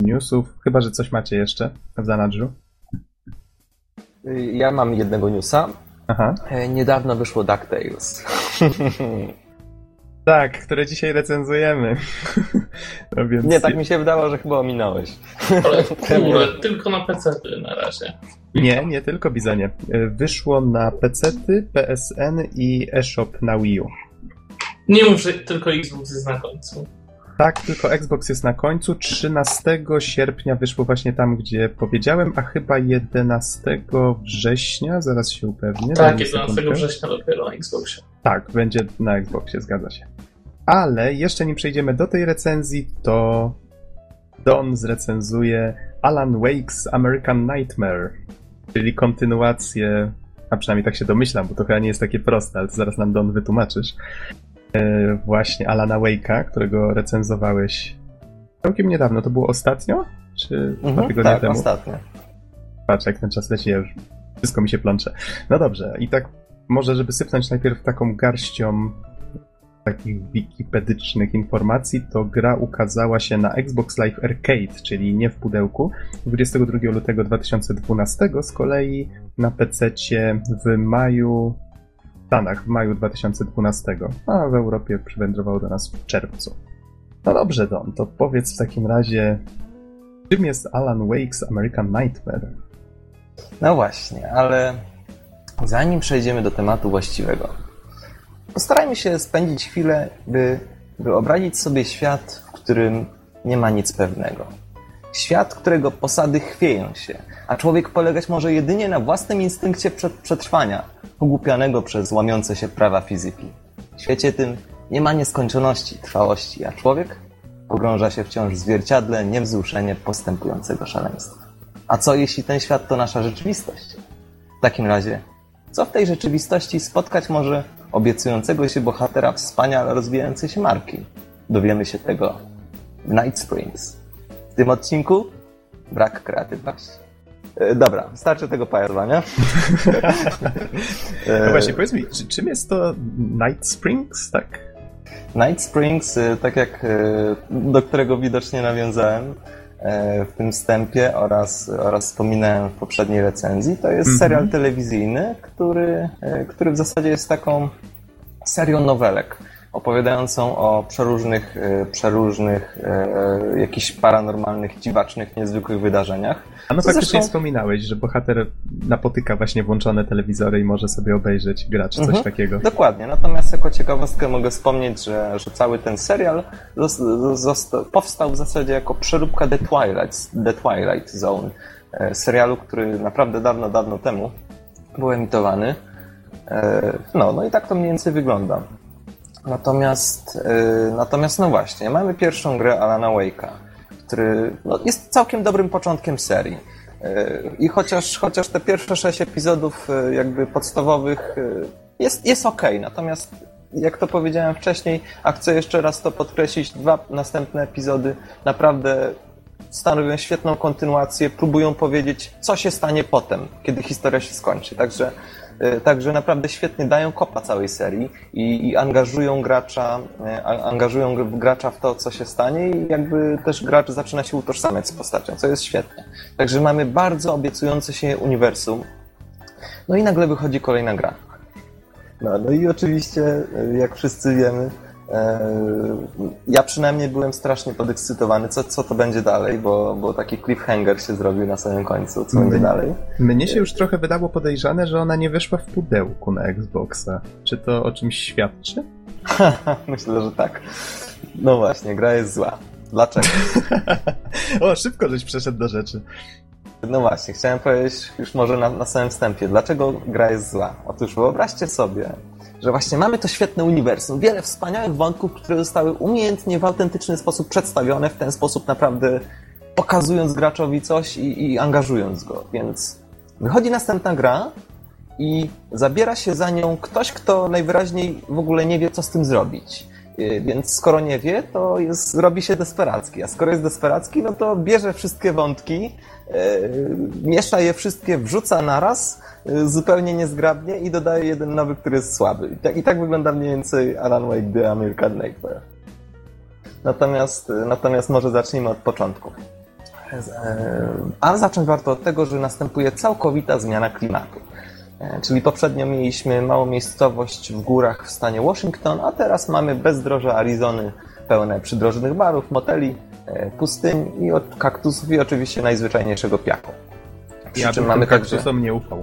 newsów. Chyba, że coś macie jeszcze w zanadrzu. Ja mam jednego newsa. Aha. E, niedawno wyszło DuckTales. (laughs) tak, które dzisiaj recenzujemy. (laughs) no więc... Nie, tak mi się wydało, że chyba ominąłeś. Ale kurde, (laughs) tylko na PC na razie. Nie, nie tylko Bizonie. E, wyszło na PC, PSN i eShop na Wii U. Nie mów, że tylko Xbox jest na końcu. Tak, tylko Xbox jest na końcu. 13 sierpnia wyszło właśnie tam, gdzie powiedziałem, a chyba 11 września, zaraz się upewnię. Tak, 11 sekundkę. września dopiero na Xboxie. Tak, będzie na Xboxie, zgadza się. Ale jeszcze nim przejdziemy do tej recenzji, to Don zrecenzuje Alan Wake's American Nightmare, czyli kontynuację, a przynajmniej tak się domyślam, bo to chyba nie jest takie proste, ale zaraz nam Don wytłumaczysz. E, właśnie Alana Wake'a, którego recenzowałeś całkiem niedawno. To było ostatnio? Czy mhm, dwa tygodnie tak, temu? ostatnio. Patrz, jak ten czas leci, ja już wszystko mi się plącze. No dobrze, i tak może, żeby sypnąć najpierw taką garścią takich wikipedycznych informacji, to gra ukazała się na Xbox Live Arcade, czyli nie w pudełku, 22 lutego 2012, z kolei na PC w maju Stanach w maju 2012, a w Europie przywędrował do nas w czerwcu. No dobrze, Don, to powiedz w takim razie, czym jest Alan Wake's American Nightmare? No właśnie, ale zanim przejdziemy do tematu właściwego, postarajmy się spędzić chwilę, by wyobrazić sobie świat, w którym nie ma nic pewnego. Świat, którego posady chwieją się, a człowiek polegać może jedynie na własnym instynkcie przetrwania, pogłupianego przez łamiące się prawa fizyki. W świecie tym nie ma nieskończoności, trwałości, a człowiek pogrąża się wciąż w zwierciadle niewzruszenie postępującego szaleństwa. A co jeśli ten świat to nasza rzeczywistość? W takim razie, co w tej rzeczywistości spotkać może obiecującego się bohatera wspaniale rozwijającej się marki? Dowiemy się tego w Night Springs. W tym odcinku brak kreatywności. E, dobra, starczy tego pajacowania. (laughs) no właśnie, powiedz mi, czy, czym jest to Night Springs, tak? Night Springs, e, tak jak e, do którego widocznie nawiązałem w tym wstępie oraz, oraz wspominałem w poprzedniej recenzji, to jest mm -hmm. serial telewizyjny, który, który w zasadzie jest taką serią nowelek opowiadającą o przeróżnych, e, przeróżnych e, jakichś paranormalnych, dziwacznych, niezwykłych wydarzeniach. A no faktycznie zresztą... wspominałeś, że bohater napotyka właśnie włączone telewizory i może sobie obejrzeć gracz, coś mhm, takiego. Dokładnie, natomiast jako ciekawostkę mogę wspomnieć, że, że cały ten serial powstał w zasadzie jako przeróbka The Twilight, The Twilight Zone, e, serialu, który naprawdę dawno, dawno temu był emitowany. No, no i tak to mniej więcej wygląda. Natomiast, yy, natomiast no właśnie, mamy pierwszą grę Alana Wake'a, który no, jest całkiem dobrym początkiem serii. Yy, I chociaż, chociaż te pierwsze sześć epizodów yy, jakby podstawowych jest, jest ok, natomiast jak to powiedziałem wcześniej, a chcę jeszcze raz to podkreślić, dwa następne epizody naprawdę stanowią świetną kontynuację, próbują powiedzieć, co się stanie potem, kiedy historia się skończy. Także także naprawdę świetnie dają kopa całej serii i, i, angażują gracza, e, angażują gracza w to, co się stanie i jakby też gracz zaczyna się utożsamiać z postacią, co jest świetne. Także mamy bardzo obiecujące się uniwersum. No i nagle wychodzi kolejna gra. No, no i oczywiście, e, jak wszyscy wiemy, E, ja przynajmniej byłem strasznie podekscytowany, co, co to będzie dalej, bo, bo taki cliffhanger się zrobił na samym końcu, co będzie dalej. Mnie się już trochę wydało podejrzane, że ona nie wyszła w pudełku na Xboxa. Czy to o czymś świadczy? (laughs) Myślę, że tak. No właśnie, gra jest zła. Dlaczego? (laughs) o, szybko żeś przeszedł do rzeczy. No właśnie, chciałem powiedzieć już może na, na samym wstępie, dlaczego gra jest zła. Otóż wyobraźcie sobie, że właśnie mamy to świetne uniwersum, wiele wspaniałych wątków, które zostały umiejętnie w autentyczny sposób przedstawione, w ten sposób naprawdę pokazując graczowi coś i, i angażując go. Więc wychodzi następna gra i zabiera się za nią ktoś, kto najwyraźniej w ogóle nie wie, co z tym zrobić. Y, więc skoro nie wie, to jest, robi się desperacki. A skoro jest desperacki, no to bierze wszystkie wątki, miesza je wszystkie, wrzuca naraz, yy, zupełnie niezgrabnie i dodaje jeden nowy, który jest słaby. I tak, i tak wygląda mniej więcej Alan Wake The American Nightmare. Natomiast, natomiast może zacznijmy od początku. A zacząć warto od tego, że następuje całkowita zmiana klimatu. E, czyli poprzednio mieliśmy małą miejscowość w górach w stanie Washington, a teraz mamy bezdroże Arizony pełne przydrożnych barów, moteli, e, pustyń i od kaktusów i oczywiście najzwyczajniejszego piachu. Przy ja czym mamy kaktusom także... nie ufał.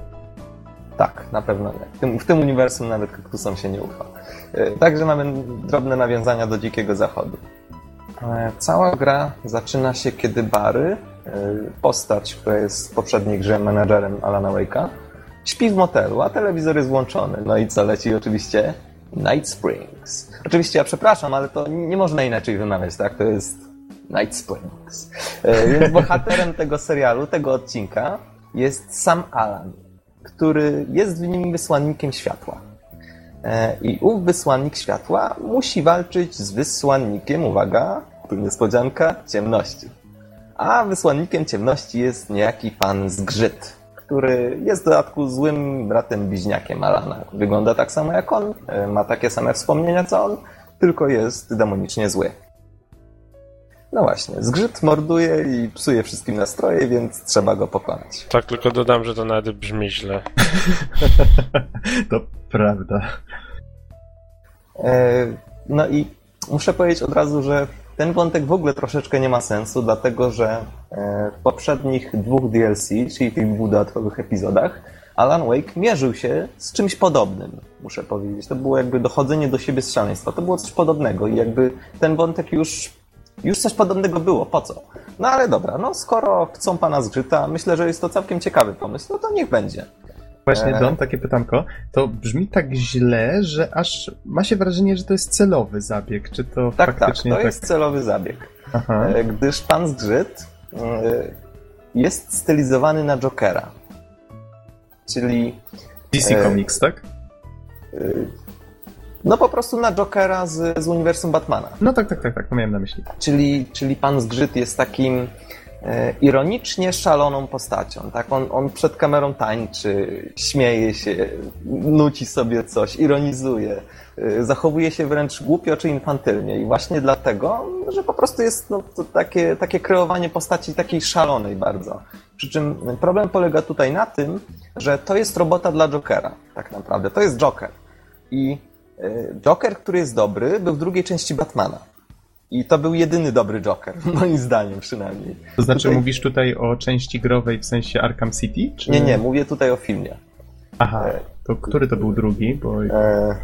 Tak, na pewno nie. W tym, w tym uniwersum nawet kaktusom się nie ufa. E, także mamy drobne nawiązania do Dzikiego Zachodu. Cała gra zaczyna się, kiedy Bary, postać, która jest w poprzedniej grze menadżerem Alana Wake'a, Śpi w motelu, a telewizor jest włączony. No i co leci oczywiście? Night Springs. Oczywiście ja przepraszam, ale to nie można inaczej wymawiać, tak? To jest Night Springs. E, więc bohaterem (laughs) tego serialu, tego odcinka jest sam Alan, który jest w nim wysłannikiem światła. E, I ów wysłannik światła musi walczyć z wysłannikiem, uwaga, tu niespodzianka, ciemności. A wysłannikiem ciemności jest niejaki pan Zgrzyt który jest w dodatku złym bratem bliźniakiem Alana. Wygląda tak samo jak on, e, ma takie same wspomnienia co on, tylko jest demonicznie zły. No właśnie, zgrzyt morduje i psuje wszystkim nastroje, więc trzeba go pokonać. Tak, tylko dodam, że to nawet brzmi źle. (laughs) to prawda. E, no i muszę powiedzieć od razu, że ten wątek w ogóle troszeczkę nie ma sensu, dlatego że e, w poprzednich dwóch DLC, czyli tych dwóch dodatkowych epizodach, Alan Wake mierzył się z czymś podobnym, muszę powiedzieć. To było jakby dochodzenie do siebie z szaleństwa. To było coś podobnego i jakby ten wątek już, już coś podobnego było. Po co? No ale dobra, no skoro chcą pana zgrzyta, myślę, że jest to całkiem ciekawy pomysł, no to niech będzie. Właśnie, e. Don, takie pytanko. To brzmi tak źle, że aż ma się wrażenie, że to jest celowy zabieg. Czy to tak, tak faktycznie tak? to jest celowy zabieg. Aha. E, gdyż pan zgrzyt e, jest stylizowany na Jokera. Czyli... DC Comics, tak? No po prostu na Jokera z, z uniwersum Batmana. No tak, tak, tak, tak, to miałem na myśli. Czyli, czyli pan zgrzyt jest takim E, ironicznie szaloną postacią. Tak? On, on przed kamerą tańczy, śmieje się, nuci sobie coś, ironizuje, e, zachowuje się wręcz głupio czy infantylnie. I właśnie dlatego, że po prostu jest no, takie, takie kreowanie postaci takiej szalonej bardzo. Przy czym problem polega tutaj na tym, że to jest robota dla Jokera, tak naprawdę. To jest Joker. I Joker, który jest dobry, był w drugiej części Batmana. I to był jedyny dobry Joker, (laughs) moim zdaniem przynajmniej. To znaczy tutaj... mówisz tutaj o części growej w sensie Arkham City? Czy... Nie, nie, mówię tutaj o filmie. Aha, e, to który to był drugi? Bo... E...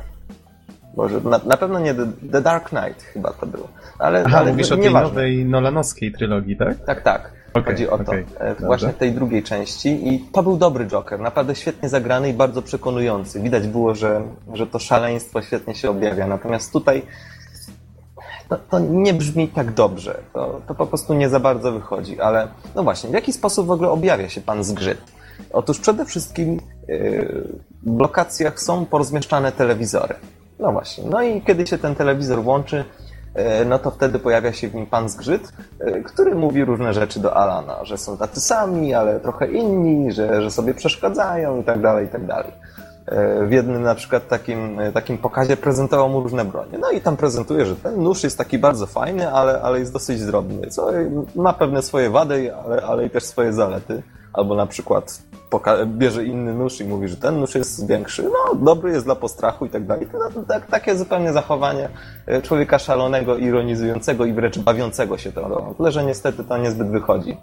Może na, na, pewno nie The, The, Dark Knight chyba to było. Ale, Aha, ale mówisz o tej nowej Nolanowskiej trylogii, tak? Tak, tak. Okay, Chodzi o to. Okay, e, właśnie w tej drugiej części i to był dobry Joker, naprawdę świetnie zagrany i bardzo przekonujący. Widać było, że, że to szaleństwo świetnie się objawia. Natomiast tutaj to, to, nie brzmi tak dobrze. To, to po prostu nie za bardzo wychodzi. Ale no właśnie, w jaki sposób w ogóle objawia się pan zgrzyt? Otóż przede wszystkim yy, w lokacjach są porozmieszczane telewizory. No właśnie. No i kiedy się ten telewizor włączy, yy, no to wtedy pojawia się w nim pan zgrzyt, yy, który mówi różne rzeczy do Alana, że są tacy sami, ale trochę inni, że, że sobie przeszkadzają i tak dalej, i tak dalej. E, w jednym na przykład takim, e, takim pokazie prezentował mu różne bronie. No i tam prezentuje, że ten nóż jest taki bardzo fajny, ale, ale jest dosyć drobny, co ma pewne swoje wady, ale, ale i też swoje zalety. Albo na przykład bierze inny nóż i mówi, że ten nóż jest większy, no dobry jest dla postrachu i tak dalej. No, tak, takie zupełnie zachowanie e, człowieka szalonego, ironizującego i wręcz bawiącego się tą Tyle, że niestety to niezbyt wychodzi.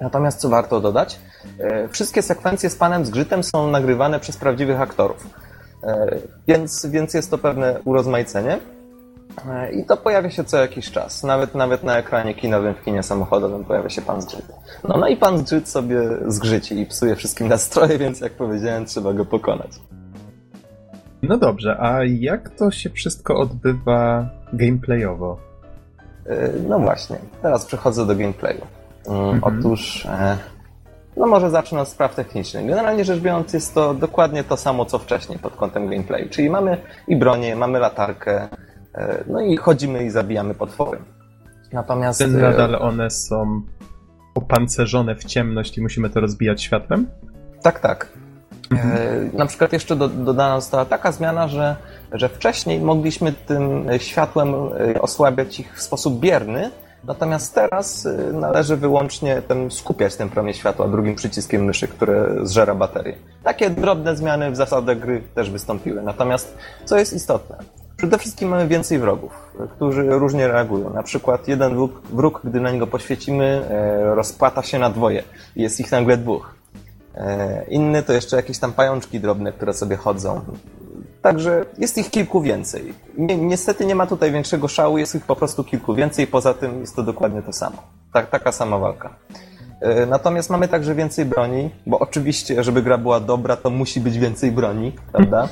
Natomiast co warto dodać, e, wszystkie sekwencje z panem Zgrzytem są nagrywane przez prawdziwych aktorów. E, więc, więc jest to pewne urozmaicenie. E, I to pojawia się co jakiś czas. Nawet nawet na ekranie kinowym w kinie samochodowym pojawia się pan zgrzyt. No, no i pan zgrzyt sobie zgrzyci i psuje wszystkim nastroje, więc jak powiedziałem, trzeba go pokonać. No dobrze, a jak to się wszystko odbywa gameplayowo? E, no właśnie, teraz przechodzę do gameplayu. Mm, mhm. Otóż, e, no może zacznę od spraw technicznych. Generalnie rzecz biorąc, jest to dokładnie to samo, co wcześniej pod kątem gameplayu. Czyli mamy i bronię, mamy latarkę, e, no i chodzimy i zabijamy potwory. Natomiast... Ten nadal one są opancerzone w ciemność i musimy to rozbijać światłem? Tak, tak. Mhm. Na przykład jeszcze do, dodana została taka zmiana, że, że wcześniej mogliśmy tym światłem osłabiać ich w sposób bierny, Natomiast teraz należy wyłącznie ten, skupiać ten promień światła drugim przyciskiem myszy, które zżera baterię. Takie drobne zmiany w zasadach gry też wystąpiły. Natomiast co jest istotne? Przede wszystkim mamy więcej wrogów, którzy różnie reagują. Na przykład jeden wróg, wróg gdy na niego poświecimy, e, rozpłata się na dwoje. Jest ich nagle dwóch. E, inny to jeszcze jakieś tam pajączki drobne, które sobie chodzą. Także jest ich kilku więcej. Niestety nie ma tutaj większego szału, jest ich po prostu kilku więcej, poza tym jest to dokładnie to samo. Tak, taka sama walka. E, natomiast mamy także więcej broni, bo oczywiście, żeby gra była dobra, to musi być więcej broni, prawda?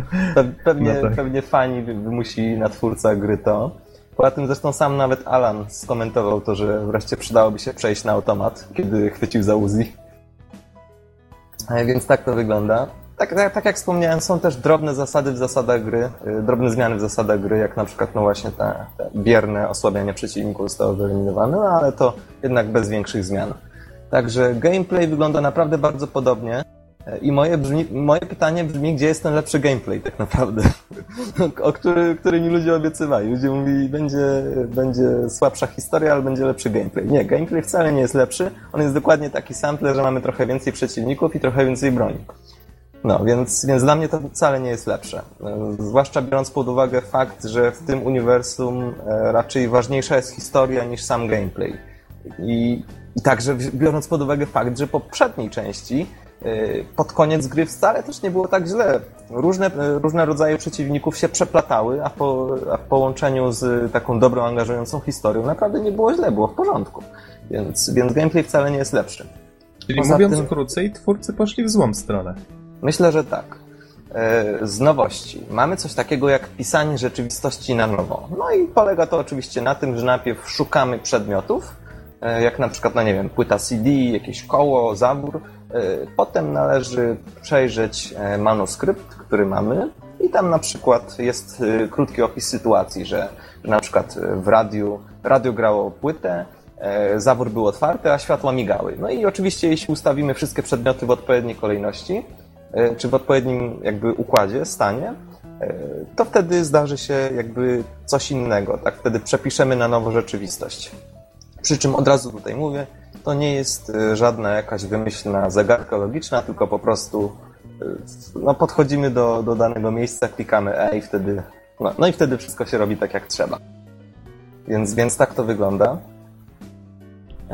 (laughs) Pewnie, no tak. pewnie fani wymusi na twórca gry to. Poza tym zresztą sam nawet Alan skomentował to, że wreszcie przydałoby się przejść na automat, kiedy chwycił za Uzi. E, więc tak to wygląda. Tak, tak, tak, jak wspomniałem, są też drobne zasady w zasadach gry, y, drobne zmiany w zasadach gry, jak na przykład no właśnie te, te bierne osłabianie przeciwników zostało wyeliminowane, no ale to jednak bez większych zmian. Także gameplay wygląda naprawdę bardzo podobnie. Y, I moje, brzmi, moje pytanie brzmi, gdzie jest ten lepszy gameplay tak naprawdę, (laughs) o który, który mi ludzie obiecywali. Ludzie mówili, będzie, będzie słabsza historia, ale będzie lepszy gameplay. Nie, gameplay wcale nie jest lepszy. On jest dokładnie taki sam, że mamy trochę więcej przeciwników i trochę więcej broni. No, więc, więc dla mnie to wcale nie jest lepsze. Zwłaszcza biorąc pod uwagę fakt, że w tym uniwersum e, raczej ważniejsza jest historia niż sam gameplay. I także biorąc pod uwagę fakt, że po poprzedniej części e, pod koniec gry wcale też nie było tak źle. Różne, e, różne rodzaje przeciwników się przeplatały, a, po, a w połączeniu z taką dobrą, angażującą historią naprawdę nie było źle, było w porządku. Więc, więc gameplay wcale nie jest lepszy. Czyli Poza mówiąc tym... krócej, twórcy poszli w złą stronę. Myślę, że tak. E, z nowości mamy coś takiego jak pisanie rzeczywistości na nowo. No i polega to oczywiście na tym, że najpierw szukamy przedmiotów, jak na przykład, no nie wiem, płyta CD, jakieś koło, zabór. E, potem należy przejrzeć manuskrypt, który mamy i tam na przykład jest krótki opis sytuacji, że, na przykład w radiu, radio grało płytę, zawór był otwarty, a światła migały. No i oczywiście jeśli ustawimy wszystkie przedmioty w odpowiedniej kolejności, E, czy w odpowiednim jakby układzie, stanie, e, to wtedy zdarzy się jakby coś innego, tak? Wtedy przepiszemy na nowo rzeczywistość. Przy czym od razu tutaj mówię, to nie jest e, żadna jakaś wymyślna zagadka logiczna, tylko po prostu no, podchodzimy do, do danego miejsca, klikamy E i wtedy, no, no i wtedy wszystko się robi tak jak trzeba. Więc, więc tak to wygląda.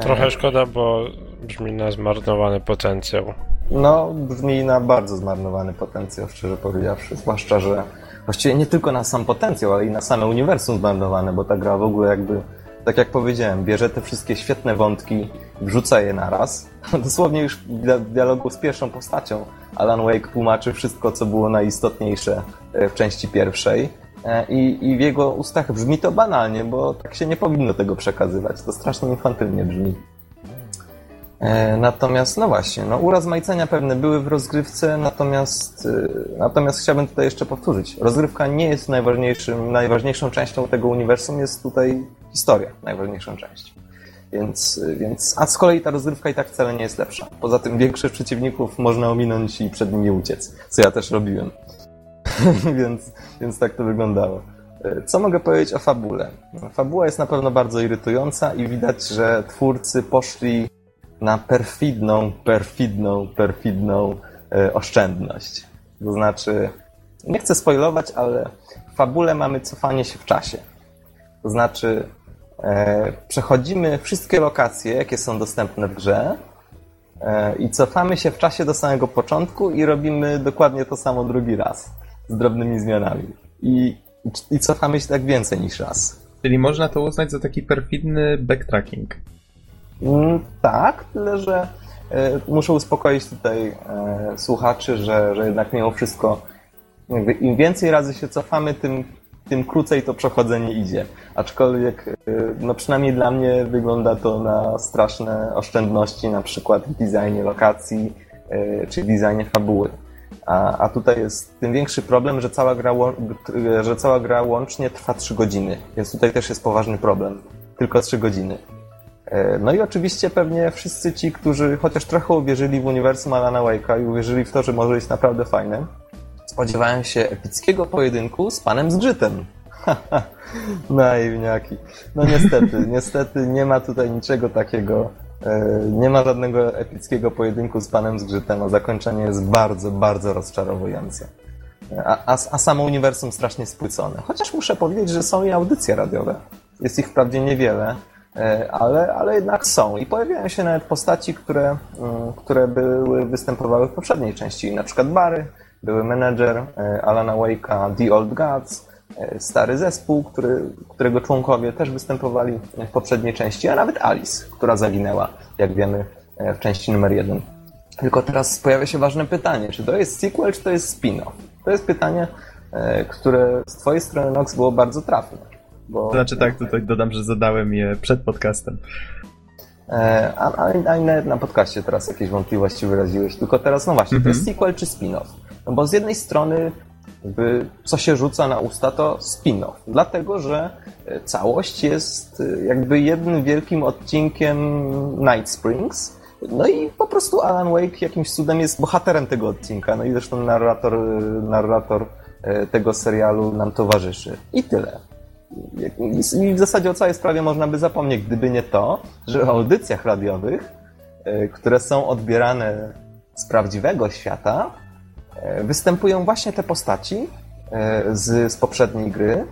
Trochę szkoda, bo brzmi na zmarnowany potencjał. No, brzmi na bardzo zmarnowany potencjał, szczerze powiedziawszy. Zwłaszcza, że właściwie nie tylko na sam potencjał, ale i na same uniwersum zmarnowane, bo ta gra w ogóle jakby, tak jak powiedziałem, bierze te wszystkie świetne wątki, wrzuca je naraz. (laughs) Dosłownie już w dialogu z pierwszą postacią Alan Wake tłumaczy wszystko, co było najistotniejsze e, w części pierwszej. E, I, I w jego ustach brzmi to banalnie, bo tak się nie powinno tego przekazywać. To strasznie infantylnie brzmi. E, natomiast, no właśnie, no urozmaicenia pewne były w rozgrywce, natomiast, natomiast chciałbym tutaj jeszcze powtórzyć. Rozgrywka nie jest najważniejszym, najważniejszą częścią tego uniwersum, jest tutaj historia najważniejszą częścią. Więc, więc, a z kolei ta rozgrywka i tak wcale nie jest lepsza. Poza tym większość przeciwników można ominąć i przed nimi uciec, co ja też robiłem. (laughs) więc, więc tak to wyglądało. Co mogę powiedzieć o fabule? Fabuła jest na pewno bardzo irytująca i widać, że twórcy poszli na perfidną, perfidną, perfidną e, oszczędność. To znaczy, nie chcę spoilować, ale w fabule mamy cofanie się w czasie. To znaczy, przechodzimy wszystkie lokacje, jakie są dostępne w grze e, i cofamy się w czasie do samego początku i robimy dokładnie to samo drugi raz z drobnymi zmianami. I I cofamy się tak więcej niż raz. Czyli można to uznać za taki perfidny backtracking. Mm, tak, tyle że e, muszę uspokoić tutaj e, słuchaczy, że, że jednak mimo wszystko im więcej razy się cofamy, tym, tym krócej to przechodzenie idzie. Aczkolwiek e, no przynajmniej dla mnie wygląda to na straszne oszczędności, na przykład w designie lokacji e, czy w designie fabuły. A, a tutaj jest tym większy problem, że cała, gra, że cała gra łącznie trwa 3 godziny, więc tutaj też jest poważny problem. Tylko 3 godziny. E, No i oczywiście pewnie wszyscy ci, którzy chociaż trochę uwierzyli w uniwersum Alana Wake'a i uwierzyli w to, że może być naprawdę fajne, spodziewają się epickiego pojedynku z panem Zgrzytem. (laughs) Naiwniaki. No niestety, (laughs) niestety nie ma tutaj niczego takiego. e, Nie ma żadnego epickiego pojedynku z panem Zgrzytem, a zakończenie jest bardzo, bardzo rozczarowujące. A, a, a samo uniwersum strasznie spłycone. Chociaż muszę powiedzieć, że są i audycje radiowe. Jest ich wprawdzie niewiele, e, ale, ale jednak są. I pojawiają się nawet postaci, które, mm, które były, występowały w poprzedniej części. Na przykład Barry, były menedżer e, Alana Wake'a, The Old Gods, e, stary zespół, który, którego członkowie też występowali w poprzedniej części, a nawet Alice, która zaginęła, jak wiemy, e, w części numer jeden. Tylko teraz pojawia się ważne pytanie, czy to jest sequel, czy to jest spin-off? To jest pytanie, które z twojej strony, Nox, było bardzo trafne. Bo, To znaczy tak, tutaj dodam, że zadałem je przed podcastem. a, a, a nawet na podcaście teraz jakieś wątpliwości wyraziłeś. Tylko teraz, no właśnie, to jest sequel czy spin-off? No bo z jednej strony, jakby, co się rzuca na usta, to spin-off. Dlatego, że e, całość jest e, jakby jednym wielkim odcinkiem Night Springs. No i po prostu Alan Wake jakimś cudem jest bohaterem tego odcinka. No i zresztą narrator, e, narrator tego serialu nam towarzyszy. I tyle. I w zasadzie o całej sprawie można by zapomnieć, gdyby nie to, że w audycjach radiowych, które są odbierane z prawdziwego świata, występują właśnie te postaci e, z, z poprzedniej gry.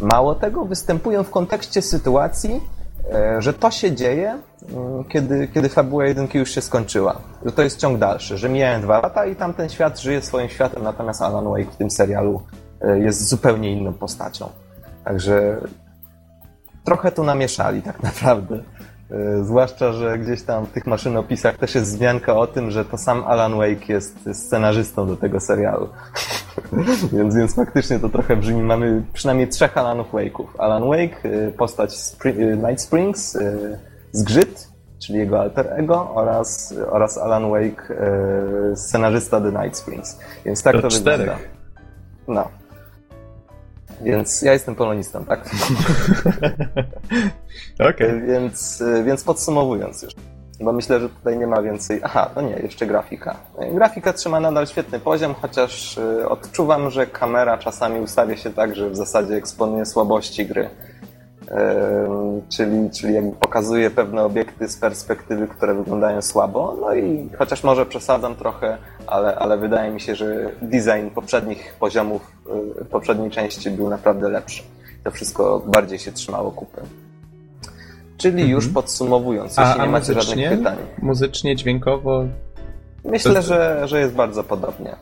Mało tego, występują w kontekście sytuacji, e, że to się dzieje, mm, kiedy, kiedy fabuła jedynki już się skończyła. Że to jest ciąg dalszy, że mijają dwa lata i tamten świat żyje swoim światem, natomiast Alan Wake w tym serialu e, jest zupełnie inną postacią. Także trochę tu namieszali tak (laughs) naprawdę. E, Zwłaszcza, że gdzieś tam w tych maszynopisach też jest wzmianka o tym, że to sam Alan Wake jest scenarzystą do tego serialu. (laughs) więc, więc faktycznie to trochę brzmi. Mamy przynajmniej trzech Alanów Wake'ów. Alan Wake, e, postać Spri- e, Night Springs, Zgrzyt, czyli jego alter ego oraz, oraz Alan Wake, scenarzysta The Night Springs. Więc tak To to, wygląda. No. Więc ja jestem polonistą, tak? (laughs) Okej. Więc, y, więc podsumowując już, bo myślę, że tutaj nie ma więcej. Aha, no nie, jeszcze grafika. Y, Grafika trzyma nadal świetny poziom, chociaż odczuwam, że kamera czasami ustawia się tak, że w zasadzie eksponuje słabości gry. Czyli, czyli jakby pokazuje pewne obiekty z perspektywy, które wyglądają słabo. No i chociaż może przesadzam trochę, ale, ale wydaje mi się, że design poprzednich poziomów y, poprzedniej części był naprawdę lepszy. To wszystko bardziej się trzymało kupy. Czyli już podsumowując, A, jeśli a nie macie żadnych pytań. Muzycznie, dźwiękowo. Myślę, że, że jest bardzo podobnie.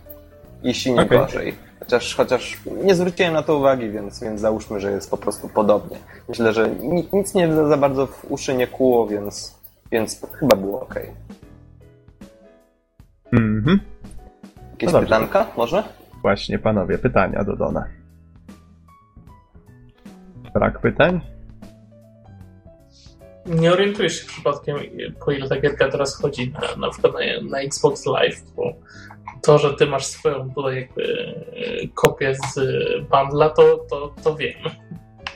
Jeśli nie Okej. gorzej. Chociaż, chociaż nie zwróciłem na to uwagi, więc, więc załóżmy, że jest po prostu podobnie. Myślę, że ni- nic mnie za bardzo w uszy nie kłuło, więc, więc chyba było ok. Mhm. Jakieś No pytanka może? Właśnie, panowie, pytania do Dona. Brak pytań? Nie orientuję się przypadkiem, po ile ta gierka teraz chodzi na, na przykład na, na Xbox Live, bo to, że ty masz swoją tutaj jakby e, kopię z bundla, to, to, to wiem.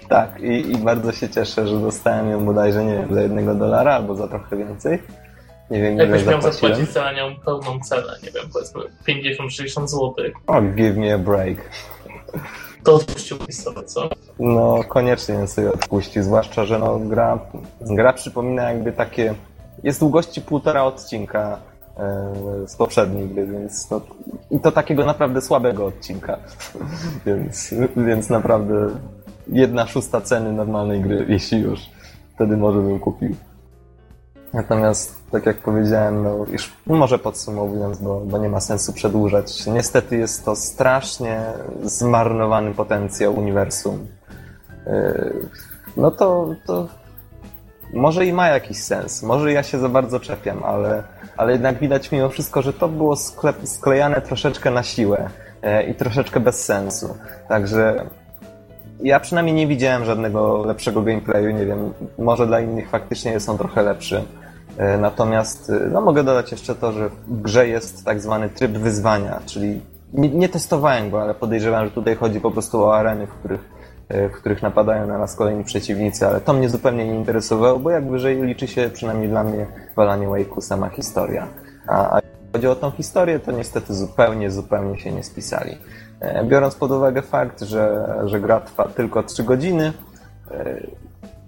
Tak, i, i bardzo się cieszę, że dostałem ją bodajże, nie wiem, za jednego dolara albo za trochę więcej. Nie wiem, Jakbyś miał zapłacić za nią pełną cenę, nie wiem, powiedzmy 50-60 zł, O, give me a break. to odpuściłbyś sobie, co? No, koniecznie sobie odpuścił, zwłaszcza, że no, gra, gra przypomina jakby takie... Jest długości półtora odcinka e, z poprzedniej gry, więc no, i to takiego naprawdę słabego odcinka. (laughs) więc, więc naprawdę jedna szósta ceny normalnej gry, jeśli już. Wtedy może bym kupił. Natomiast, tak jak powiedziałem, no już może podsumowując, bo, bo nie ma sensu przedłużać, niestety jest to strasznie zmarnowany potencjał uniwersum. Yy, no to, to może i ma jakiś sens, może ja się za bardzo czepiam, ale, ale jednak widać mimo wszystko, że to było sklep, sklejane troszeczkę na siłę yy, i troszeczkę bez sensu. Także ja przynajmniej nie widziałem żadnego lepszego gameplayu, nie wiem, może dla innych faktycznie są trochę lepszy. E, natomiast e, no, mogę dodać jeszcze to, że w grze jest tak zwany tryb wyzwania, czyli nie, nie testowałem go, ale podejrzewam, że tutaj chodzi po prostu o areny, w których, e, w których napadają na nas kolejni przeciwnicy, ale to mnie zupełnie nie interesowało, bo jak wyżej liczy się przynajmniej dla mnie walanie Wake'u sama historia. A, a chodzi o tą historię, to niestety zupełnie, zupełnie się nie spisali. Biorąc pod uwagę fakt, że, że gra trwa tylko 3 godziny,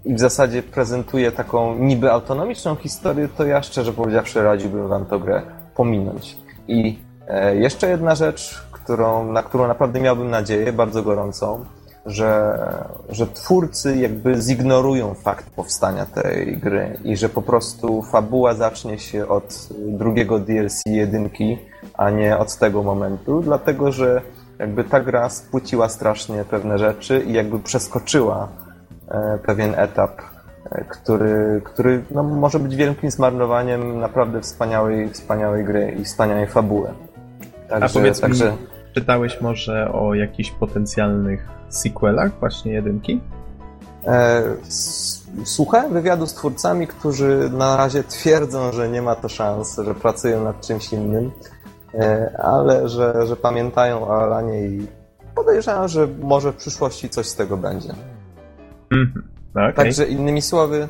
i w zasadzie prezentuje taką niby autonomiczną historię, to ja szczerze powiedziawszy radziłbym wam tę grę pominąć. I e, jeszcze jedna rzecz, którą, na którą naprawdę miałbym nadzieję, bardzo gorącą, że, że twórcy jakby zignorują fakt powstania tej gry i że po prostu fabuła zacznie się od drugiego DLC jedynki, a nie od tego momentu, dlatego że jakby ta gra spłyciła strasznie pewne rzeczy i jakby przeskoczyła pewien etap, e, który, który no, może być wielkim zmarnowaniem naprawdę wspaniałej, wspaniałej gry i wspaniałej fabuły. Także, A powiedz także... mi, czytałeś może o jakichś potencjalnych sequelach właśnie jedynki? E, słuchałem wywiadu z twórcami, którzy na razie twierdzą, że nie ma to szans, że pracują nad czymś innym, ale że, że pamiętają o Alanie i podejrzewam, że może w przyszłości coś z tego będzie. Mhm. Okay. Także innymi słowy,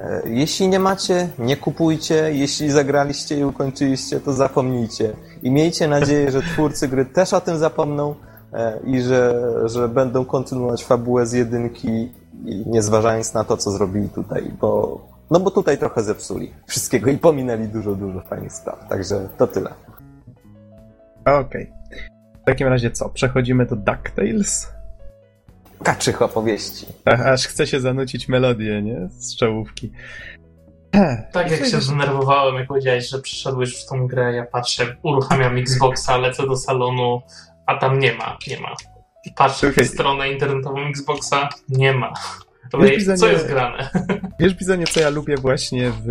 e, jeśli nie macie, nie kupujcie. Jeśli zagraliście i ukończyliście, to zapomnijcie. I miejcie nadzieję, że twórcy gry też o tym zapomną e, i że, że będą kontynuować fabułę z jedynki, nie zważając na to, co zrobili tutaj, bo, no bo tutaj trochę zepsuli wszystkiego i pominęli dużo, dużo fajnych spraw. Także to tyle. Okej. Okay. W takim razie co? Przechodzimy do DuckTales? Kaczych opowieści. Aż chce się zanucić melodię, nie? Z czołówki. Tak jak się zdenerwowałem, jak powiedziałeś, że przyszedłeś w tą grę, ja patrzę, uruchamiam Xboxa, lecę do salonu, a tam nie ma, nie ma. I patrzę okay. w stronę internetową Xboxa, nie ma. Wiesz, co jest grane? (laughs) Wiesz, Bizonie, co ja lubię właśnie w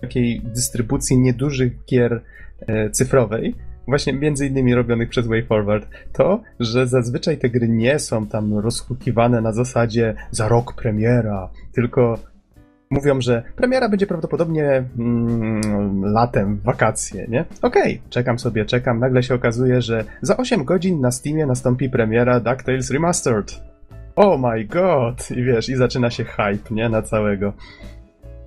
takiej dystrybucji niedużych gier e, cyfrowej, właśnie między innymi robionych przez WayForward, to, że zazwyczaj te gry nie są tam rozhukiwane na zasadzie za rok premiera, tylko mówią, że premiera będzie prawdopodobnie mm, latem, wakacje, nie? Okej, okay, czekam sobie, czekam, nagle się okazuje, że za 8 godzin na Steamie nastąpi premiera DuckTales Remastered. Oh my god! I wiesz, i zaczyna się hype, nie? Na całego.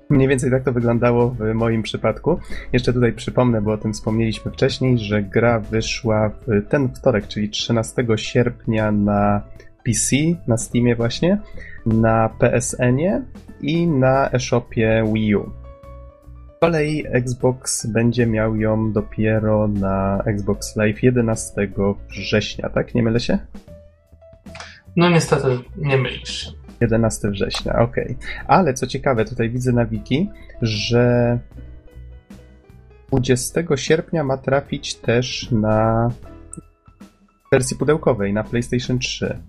Mniej więcej tak to wyglądało w moim przypadku. Jeszcze tutaj przypomnę, bo o tym wspomnieliśmy wcześniej, że gra wyszła w ten wtorek, czyli 13 sierpnia na PC, na Steamie właśnie, na PSN-ie i na eShopie Wii U. Z kolei Xbox będzie miał ją dopiero na Xbox Live 11 września, tak? Nie mylę się? No niestety nie mylisz się. 11 września, okej. Okay. Ale co ciekawe, tutaj widzę na wiki, że 20 sierpnia ma trafić też na wersji pudełkowej, na PlayStation 3.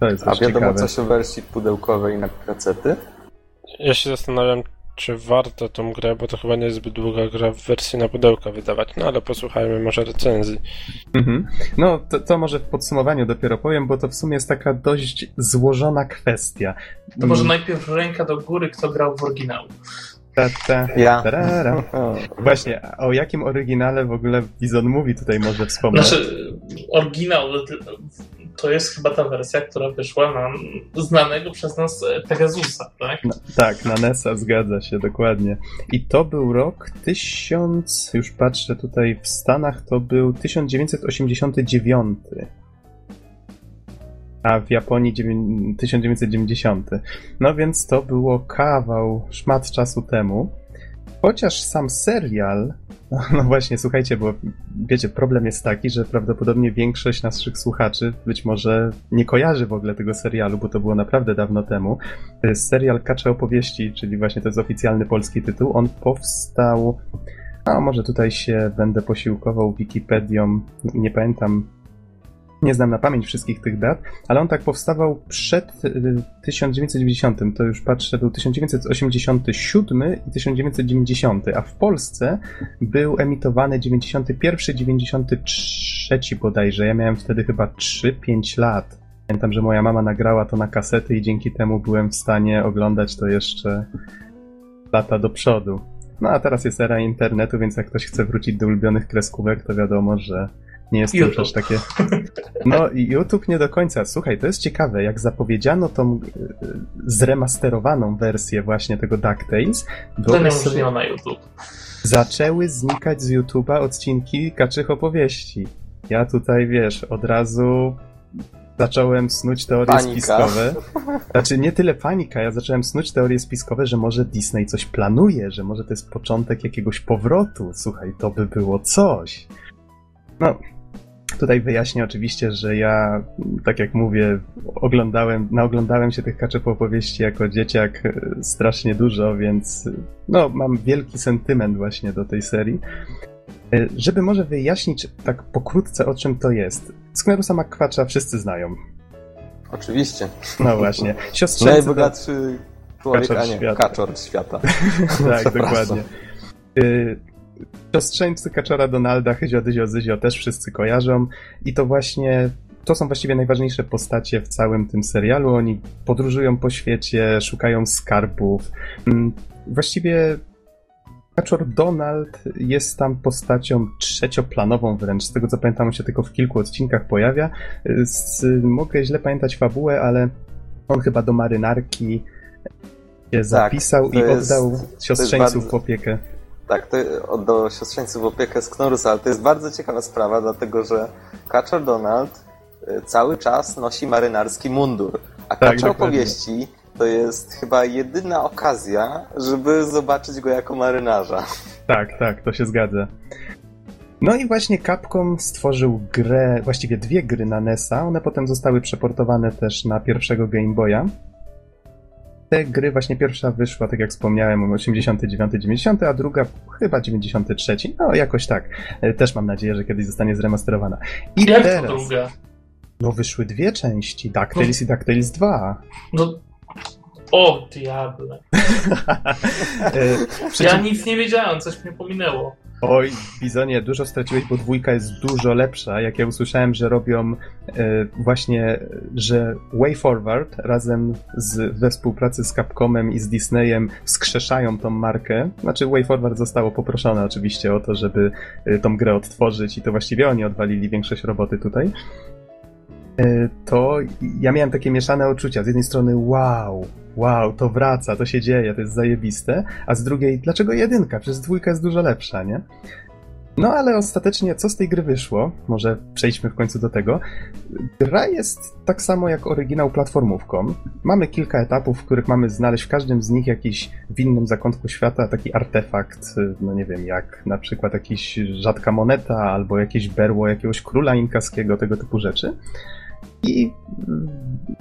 To jest A wiadomo ciekawe. coś o wersji pudełkowej na pecety? Ja się zastanawiam, czy warto tą grę, bo to chyba nie jest zbyt długa gra w wersji na pudełka wydawać, no ale posłuchajmy może recenzji. Mhm. No, to, to, może w podsumowaniu dopiero powiem, bo to w sumie jest taka dość złożona kwestia. To może mm. najpierw ręka do góry, kto grał w oryginał. Ta, ta, ja. Tarara. (laughs) Właśnie, o jakim oryginale w ogóle Bizon mówi tutaj może wspomnieć? Znaczy, oryginał to jest chyba ta wersja, która wyszła na znanego przez nas Pegasusa, tak? Na, tak, na NESa, zgadza się, dokładnie. I to był rok 1000, już patrzę tutaj w Stanach, to był 1989 a w Japonii 1990. No więc to było kawał, szmat czasu temu. Chociaż sam serial, (laughs) no właśnie, słuchajcie, bo wiecie, problem jest taki, że prawdopodobnie większość naszych słuchaczy być może nie kojarzy w ogóle tego serialu, bo to było naprawdę dawno temu. Jest serial Kacze Opowieści, czyli właśnie to jest oficjalny polski tytuł. On powstał, a może tutaj się będę posiłkował Wikipedią, nie pamiętam nie znam na pamięć wszystkich tych dat, ale on tak powstawał przed 1990. Y, to już patrzę, był 1987 i 1990, a w Polsce był emitowany 91, 93 bodajże. Ja miałem wtedy chyba 3-5 lat. Pamiętam, że moja mama nagrała to na kasety i dzięki temu byłem w stanie oglądać to jeszcze lata do przodu. No a teraz jest era internetu, więc jak ktoś chce wrócić do ulubionych kreskówek, to wiadomo, że nie jest to już aż takie. No YouTube nie do końca. Słuchaj, to jest ciekawe, jak zapowiedziano tą e, zremasterowaną wersję właśnie tego DuckTales. To nie sobie... na YouTube. Zaczęły znikać z YouTube'a odcinki kaczych opowieści. Ja tutaj, wiesz, od razu zacząłem snuć teorie panika. spiskowe. Znaczy, nie tyle panika, ja zacząłem snuć teorie spiskowe, że może Disney coś planuje, że może to jest początek jakiegoś powrotu. Słuchaj, to by było coś. No, Tutaj wyjaśnię oczywiście, że ja, tak jak mówię, oglądałem, naoglądałem się tych kaczep opowieści jako dzieciak e, strasznie dużo, więc no, mam wielki sentyment właśnie do tej serii. E, żeby może wyjaśnić tak pokrótce, o czym to jest. Sknerusa McQuatcha wszyscy znają. Oczywiście. No właśnie. (laughs) Siostrzeńcy Najbogatszy człowiek, a nie, świata. kaczor świata. (laughs) tak, dokładnie. Siostrzeńcy Kaczora Donalda, Hyzio, Dyzio, Zyzio też wszyscy kojarzą i to właśnie to są właściwie najważniejsze postacie w całym tym serialu. Oni podróżują po świecie, szukają skarbów. Mm, właściwie Kaczor Donald jest tam postacią trzecioplanową wręcz. Z tego co pamiętam, on się tylko w kilku odcinkach pojawia. Z, mogę źle pamiętać fabułę, ale on chyba do marynarki się tak, zapisał i oddał siostrzeńców bardzo... w opiekę. Tak, to oddał siostrzeńców opiekę z Knorusa, ale to jest bardzo ciekawa sprawa, dlatego że Kaczor Donald y, cały czas nosi marynarski mundur, a tak, Kaczor opowieści to jest chyba jedyna okazja, żeby zobaczyć go jako marynarza. Tak, tak, to się zgadza. No i właśnie Capcom stworzył grę, właściwie dwie gry na NES-a. One potem zostały przeportowane też na pierwszego Game Boya te gry, właśnie pierwsza wyszła, tak jak wspomniałem, 89-90, a druga chyba 93. No jakoś tak. E, też mam nadzieję, że kiedyś zostanie zremasterowana. I jak teraz, to druga? No wyszły dwie części, DuckTales no. i DuckTales 2. No o, diable. (laughs) E, ja nic nie wiedziałem, coś mnie pominęło. Oj, Bizonie, dużo straciłeś, bo dwójka jest dużo lepsza. Jak ja usłyszałem, że robią e, właśnie, że Way Forward razem z, we współpracy z Capcomem i z Disneyem wskrzeszają tą markę. Znaczy Way Forward zostało poproszone oczywiście o to, żeby e, tą grę odtworzyć i to właściwie oni odwalili większość roboty tutaj. E, to ja miałem takie mieszane uczucia. Z jednej strony, wow, wow, to wraca, to się dzieje, to jest zajebiste, a z drugiej, dlaczego jedynka? Przecież dwójka jest dużo lepsza, nie? No ale ostatecznie, co z tej gry wyszło? Może przejdźmy w końcu do tego. Gra jest tak samo jak oryginał platformówką. Mamy kilka etapów, w których mamy znaleźć w każdym z nich jakiś w innym zakątku świata taki artefakt, no nie wiem, jak na przykład jakiś rzadka moneta albo jakieś berło jakiegoś króla inkaskiego, tego typu rzeczy. I mm,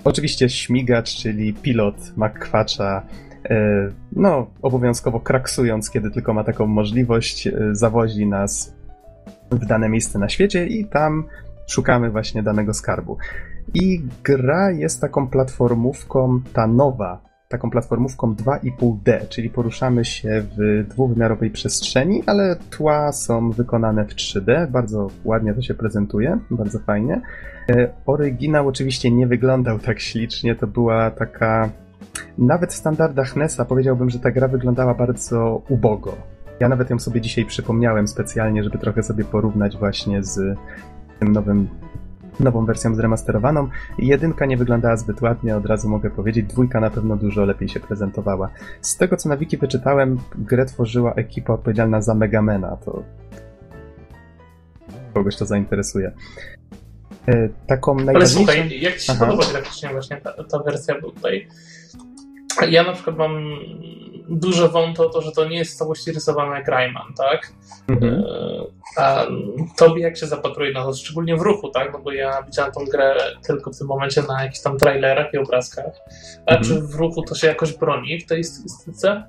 oczywiście śmigacz, czyli pilot McQuatcha, e, no, obowiązkowo kraksując, kiedy tylko ma taką możliwość, e, zawozi nas w dane miejsce na świecie i tam szukamy właśnie danego skarbu. I gra jest taką platformówką, ta nowa, taką platformówką 2,5D, czyli poruszamy się w dwuwymiarowej przestrzeni, ale tła są wykonane w 3D, bardzo ładnie to się prezentuje, bardzo fajnie. E, oryginał oczywiście nie wyglądał tak ślicznie, to była taka... Nawet w standardach NES-a powiedziałbym, że ta gra wyglądała bardzo ubogo. Ja nawet ją sobie dzisiaj przypomniałem specjalnie, żeby trochę sobie porównać właśnie z tym nowym nową wersją zremasterowaną. Jedynka nie wyglądała zbyt ładnie, od razu mogę powiedzieć. Dwójka na pewno dużo lepiej się prezentowała. Z tego, co na wiki wyczytałem, grę tworzyła ekipa odpowiedzialna za Megamena. To kogoś to zainteresuje. E, taką najważniejszą... Ale słuchaj, jak ci się Aha. podoba graficznie właśnie ta, ta wersja, bo tutaj ja na przykład mam duże wąto to, że to nie jest całości rysowane jak Rayman, tak? Mhm. E, a tobie jak się zapatruje na to, szczególnie w ruchu, tak? No bo ja widziałem tą grę tylko w tym momencie na jakichś tam trailerach i obrazkach. A mhm. czy w ruchu to się jakoś broni w tej stylistyce?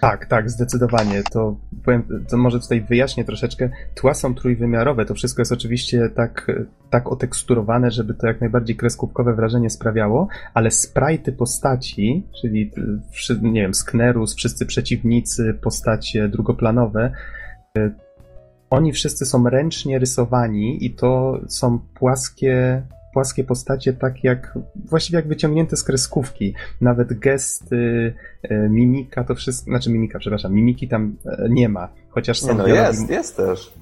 Tak, tak, zdecydowanie. To, powiem, to może tutaj wyjaśnię troszeczkę. Tła są trójwymiarowe, to wszystko jest oczywiście tak, tak oteksturowane, żeby to jak najbardziej kreskówkowe wrażenie sprawiało, ale sprite postaci, czyli nie wiem, Sknerus, wszyscy przeciwnicy, postacie drugoplanowe, y, oni wszyscy są ręcznie rysowani i to są płaskie płaskie postacie, tak jak właściwie jak wyciągnięte z kreskówki. Nawet gesty, e, mimika, to wszystko, znaczy mimika, przepraszam, mimiki tam e, nie ma, chociaż są. Nie, no jest, jest też.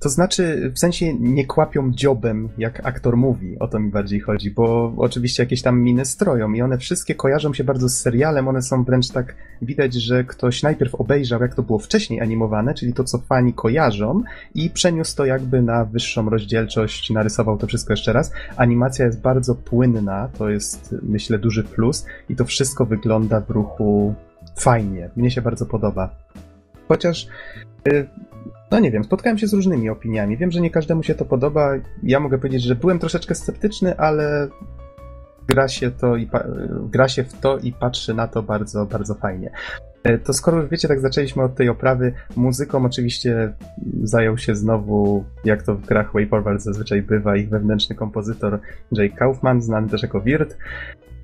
To znaczy, w sensie nie kłapią dziobem, jak aktor mówi, o to mi bardziej chodzi, bo oczywiście jakieś tam miny stroją i one wszystkie kojarzą się bardzo z serialem, one są wręcz tak, widać, że ktoś najpierw obejrzał, jak to było wcześniej animowane, czyli to, co fani kojarzą i przeniósł to jakby na wyższą rozdzielczość, narysował to wszystko jeszcze raz. Animacja jest bardzo płynna, to jest, myślę, duży plus i to wszystko wygląda w ruchu fajnie. Mnie się bardzo podoba. Chociaż y, no nie wiem, spotkałem się z różnymi opiniami. Wiem, że nie każdemu się to podoba. Ja mogę powiedzieć, że byłem troszeczkę sceptyczny, ale gra się, to i gra się w to i patrzy na to bardzo, bardzo fajnie. E, to skoro wiecie, tak zaczęliśmy od tej oprawy, muzyką oczywiście zajął się znowu, jak to w grach Way Forward zazwyczaj bywa, ich wewnętrzny kompozytor Jay Kaufman, znany też jako Wirt.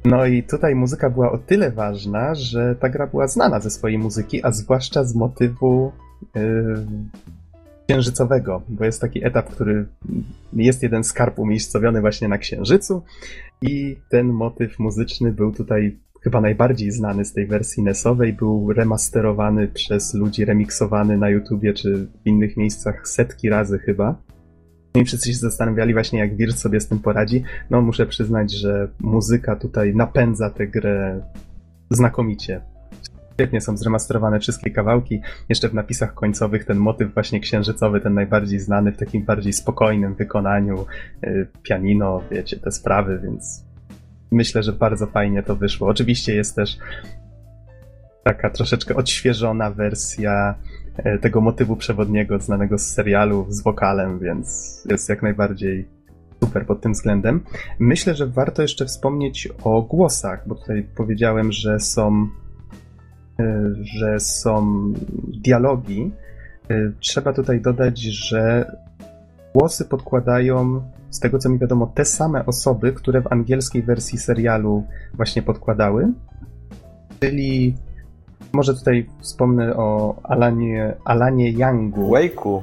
No i tutaj muzyka była o tyle ważna, że ta gra była znana ze swojej muzyki, a zwłaszcza z motywu yy, księżycowego, bo jest taki etap, który jest jeden skarb umiejscowiony właśnie na księżycu i ten motyw muzyczny był tutaj chyba najbardziej znany z tej wersji NESowej, był remasterowany przez ludzi, remiksowany na YouTubie czy w innych miejscach setki razy chyba. No I wszyscy się zastanawiali właśnie, jak Wirt sobie z tym poradzi. No, muszę przyznać, że muzyka tutaj napędza tę grę znakomicie. Świetnie są zremasterowane wszystkie kawałki. Jeszcze w napisach końcowych ten motyw właśnie księżycowy, ten najbardziej znany w takim bardziej spokojnym wykonaniu, y, pianino, wiecie, te sprawy, więc myślę, że bardzo fajnie to wyszło. Oczywiście jest też taka troszeczkę odświeżona wersja y, tego motywu przewodniego znanego z serialu z wokalem, więc jest jak najbardziej super pod tym względem. Myślę, że warto jeszcze wspomnieć o głosach, bo tutaj powiedziałem, że są E, że są dialogi, e, trzeba tutaj dodać, że głosy podkładają, z tego co mi wiadomo, te same osoby, które w angielskiej wersji serialu właśnie podkładały. Czyli może tutaj wspomnę o Alanie, Alanie Youngu. Wake'u.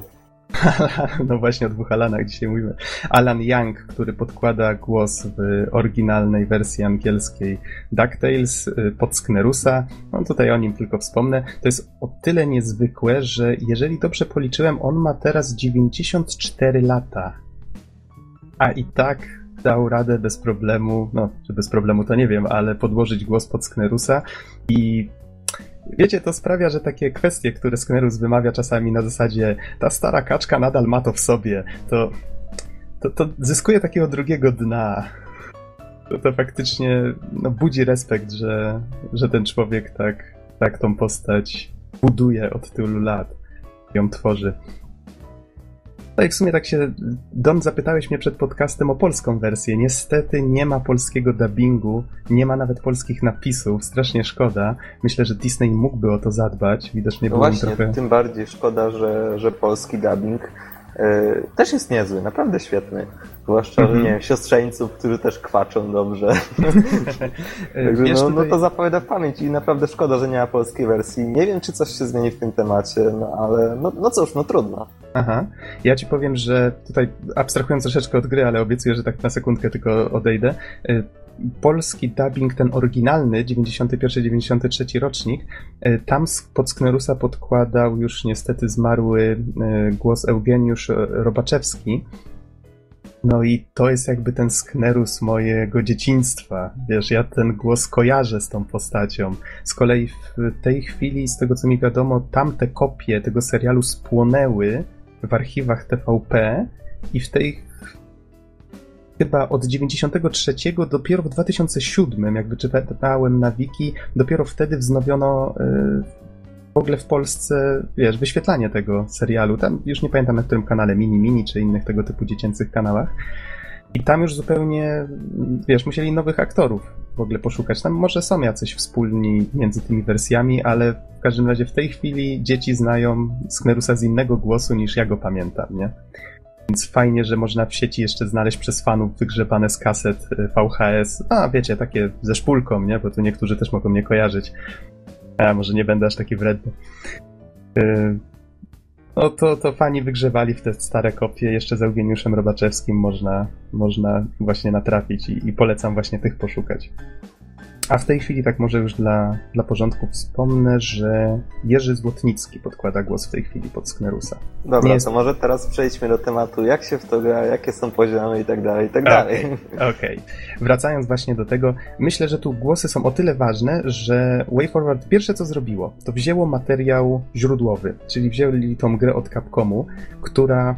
No właśnie o dwóch Alanach dzisiaj mówimy. Alan Young, który podkłada głos w oryginalnej wersji angielskiej DuckTales y, pod Sknerusa. No tutaj o nim tylko wspomnę. To jest o tyle niezwykłe, że jeżeli dobrze policzyłem, on ma teraz 94 lata. A i tak dał radę bez problemu, no, czy bez problemu to nie wiem, ale podłożyć głos pod Sknerusa i Wiecie, to sprawia, że takie kwestie, które Sknerus wymawia czasami na zasadzie ta stara kaczka nadal ma to w sobie, to, to, to zyskuje takiego drugiego dna. To, to faktycznie no, budzi respekt, że, że ten człowiek tak, tak tą postać buduje od tylu lat, ją tworzy. No i w sumie tak się, Don, zapytałeś mnie przed podcastem o polską wersję. Niestety nie ma polskiego dubbingu, nie ma nawet polskich napisów, strasznie szkoda. Myślę, że Disney mógłby o to zadbać, widocznie no było właśnie, trochę... tym bardziej szkoda, że, że polski dubbing yy, też jest niezły, naprawdę świetny. Zwłaszcza, mm -hmm. nie wiem, siostrzeńców, którzy też kwaczą dobrze. (laughs) (laughs) Także Wiesz, no, no to zapowiada w pamięć i naprawdę szkoda, że nie ma polskiej wersji. Nie wiem, czy coś się zmieni w tym temacie, no ale no, no cóż, no trudno. Aha. Ja ci powiem, że tutaj abstrahując troszeczkę od gry, ale obiecuję, że tak na sekundkę tylko odejdę. Y, polski dubbing, ten oryginalny, 91-93 rocznik, y, tam pod Sknerusa podkładał już niestety zmarły y, głos Eugeniusz Robaczewski, no i to jest jakby ten sknerus mojego dzieciństwa. Wiesz, ja ten głos kojarzę z tą postacią. Z kolei w tej chwili, z tego co mi wiadomo, tamte kopie tego serialu spłonęły w archiwach TVP i w tej chyba od 93 dopiero w 2007, jak wyczytałem na wiki, dopiero wtedy wznowiono y, w ogóle w Polsce, wiesz, wyświetlanie tego serialu. Tam już nie pamiętam na którym kanale, Mini Mini czy innych tego typu dziecięcych kanałach. I tam już zupełnie, wiesz, musieli nowych aktorów w ogóle poszukać. Tam może są jacyś wspólni między tymi wersjami, ale w każdym razie w tej chwili dzieci znają Sknerusa z innego głosu niż ja go pamiętam, nie? Więc fajnie, że można w sieci jeszcze znaleźć przez fanów wygrzebane z kaset y, VHS. A wiecie, takie ze szpulką, nie? Bo tu niektórzy też mogą mnie kojarzyć. A może nie będę aż taki wredny. No to, to fani wygrzewali w te stare kopie. Jeszcze z Eugeniuszem Robaczewskim można, można właśnie natrafić i, i polecam właśnie tych poszukać. A w tej chwili, tak może już dla, dla porządku wspomnę, że Jerzy Złotnicki podkłada głos w tej chwili pod Sknerusa. Dobra, jest... to może teraz przejdźmy do tematu, jak się w to gra, jakie są poziomy i tak dalej, i tak dalej. (laughs) Okej, okay. wracając właśnie do tego, myślę, że tu głosy są o tyle ważne, że WayForward pierwsze co zrobiło, to wzięło materiał źródłowy, czyli wzięli tą grę od Capcomu, która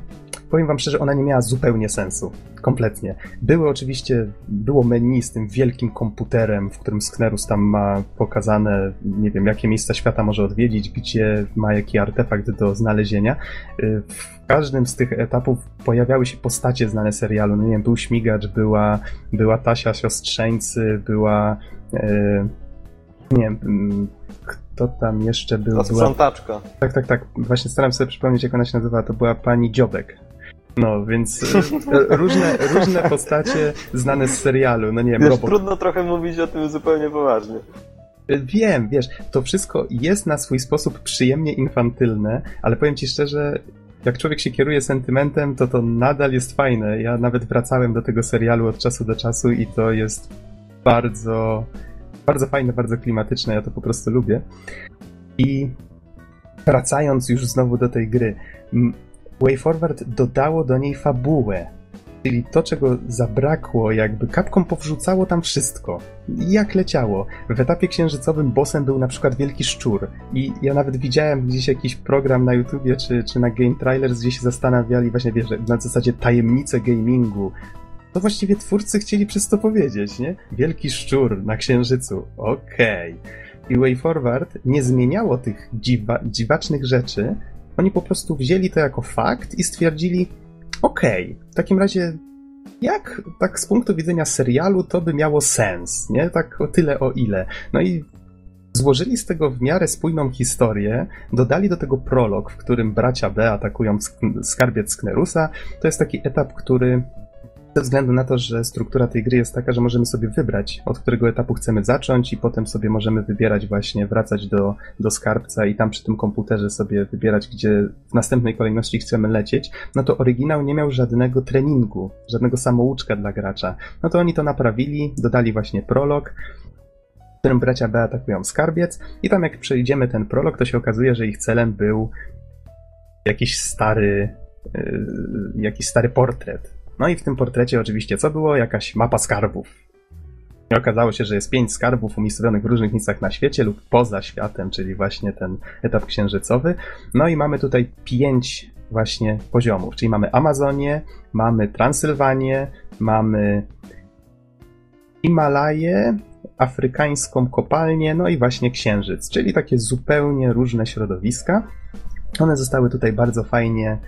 powiem wam szczerze, ona nie miała zupełnie sensu. Kompletnie. Były oczywiście, było menu z tym wielkim komputerem, w którym Sknerus tam ma pokazane, nie wiem, jakie miejsca świata może odwiedzić, gdzie ma jaki artefakt do znalezienia. Y, w każdym z tych etapów pojawiały się postacie znane serialu. No nie wiem, był Śmigacz, była, była Tasia Siostrzeńcy, była... Yy, nie wiem, mm, kto tam jeszcze był? To sprzątaczka. Tak, tak, tak. Właśnie staram sobie przypomnieć, jak ona się nazywa. To była pani Dziobek. No, więc e, różne, różne postacie znane z serialu, no nie wiem, wiesz, robot. Trudno trochę mówić o tym zupełnie poważnie. E, wiem, wiesz, to wszystko jest na swój sposób przyjemnie infantylne, ale powiem ci szczerze, jak człowiek się kieruje sentymentem, to to nadal jest fajne. Ja nawet wracałem do tego serialu od czasu do czasu i to jest bardzo, bardzo fajne, bardzo klimatyczne, ja to po prostu lubię. I wracając już znowu do tej gry, WayForward dodało do niej fabułę. Czyli to, czego zabrakło, jakby kapką powrzucało tam wszystko. Jak leciało. W etapie księżycowym bossem był na przykład wielki szczur. I ja nawet widziałem gdzieś jakiś program na YouTubie czy, czy na Game Trailers, gdzie się zastanawiali właśnie, wiesz, na zasadzie tajemnice gamingu. To właściwie twórcy chcieli przez to powiedzieć, nie? Wielki szczur na księżycu. Okej. Okay. I WayForward nie zmieniało tych dziwa, dziwacznych rzeczy, oni po prostu wzięli to jako fakt i stwierdzili, okej, okay, w takim razie jak tak z punktu widzenia serialu to by miało sens, nie? Tak o tyle o ile. No i złożyli z tego w miarę spójną historię, dodali do tego prolog, w którym bracia B atakują skarbiec Sknerusa. To jest taki etap, który ze względu na to, że struktura tej gry jest taka, że możemy sobie wybrać, od którego etapu chcemy zacząć, i potem sobie możemy wybierać, właśnie wracać do, do skarbca i tam przy tym komputerze sobie wybierać, gdzie w następnej kolejności chcemy lecieć, no to oryginał nie miał żadnego treningu, żadnego samouczka dla gracza. No to oni to naprawili, dodali właśnie prolog, w którym bracia B atakują skarbiec, i tam jak przejdziemy ten prolog, to się okazuje, że ich celem był jakiś stary, yy, jakiś stary portret no i w tym portrecie oczywiście co było? Jakaś mapa skarbów. I okazało się, że jest pięć skarbów umiejscowionych w różnych miejscach na świecie lub poza światem, czyli właśnie ten etap księżycowy. No i mamy tutaj pięć właśnie poziomów, czyli mamy Amazonię, mamy Transylwanię, mamy Himalaję, afrykańską kopalnię, no i właśnie księżyc, czyli takie zupełnie różne środowiska. One zostały tutaj bardzo fajnie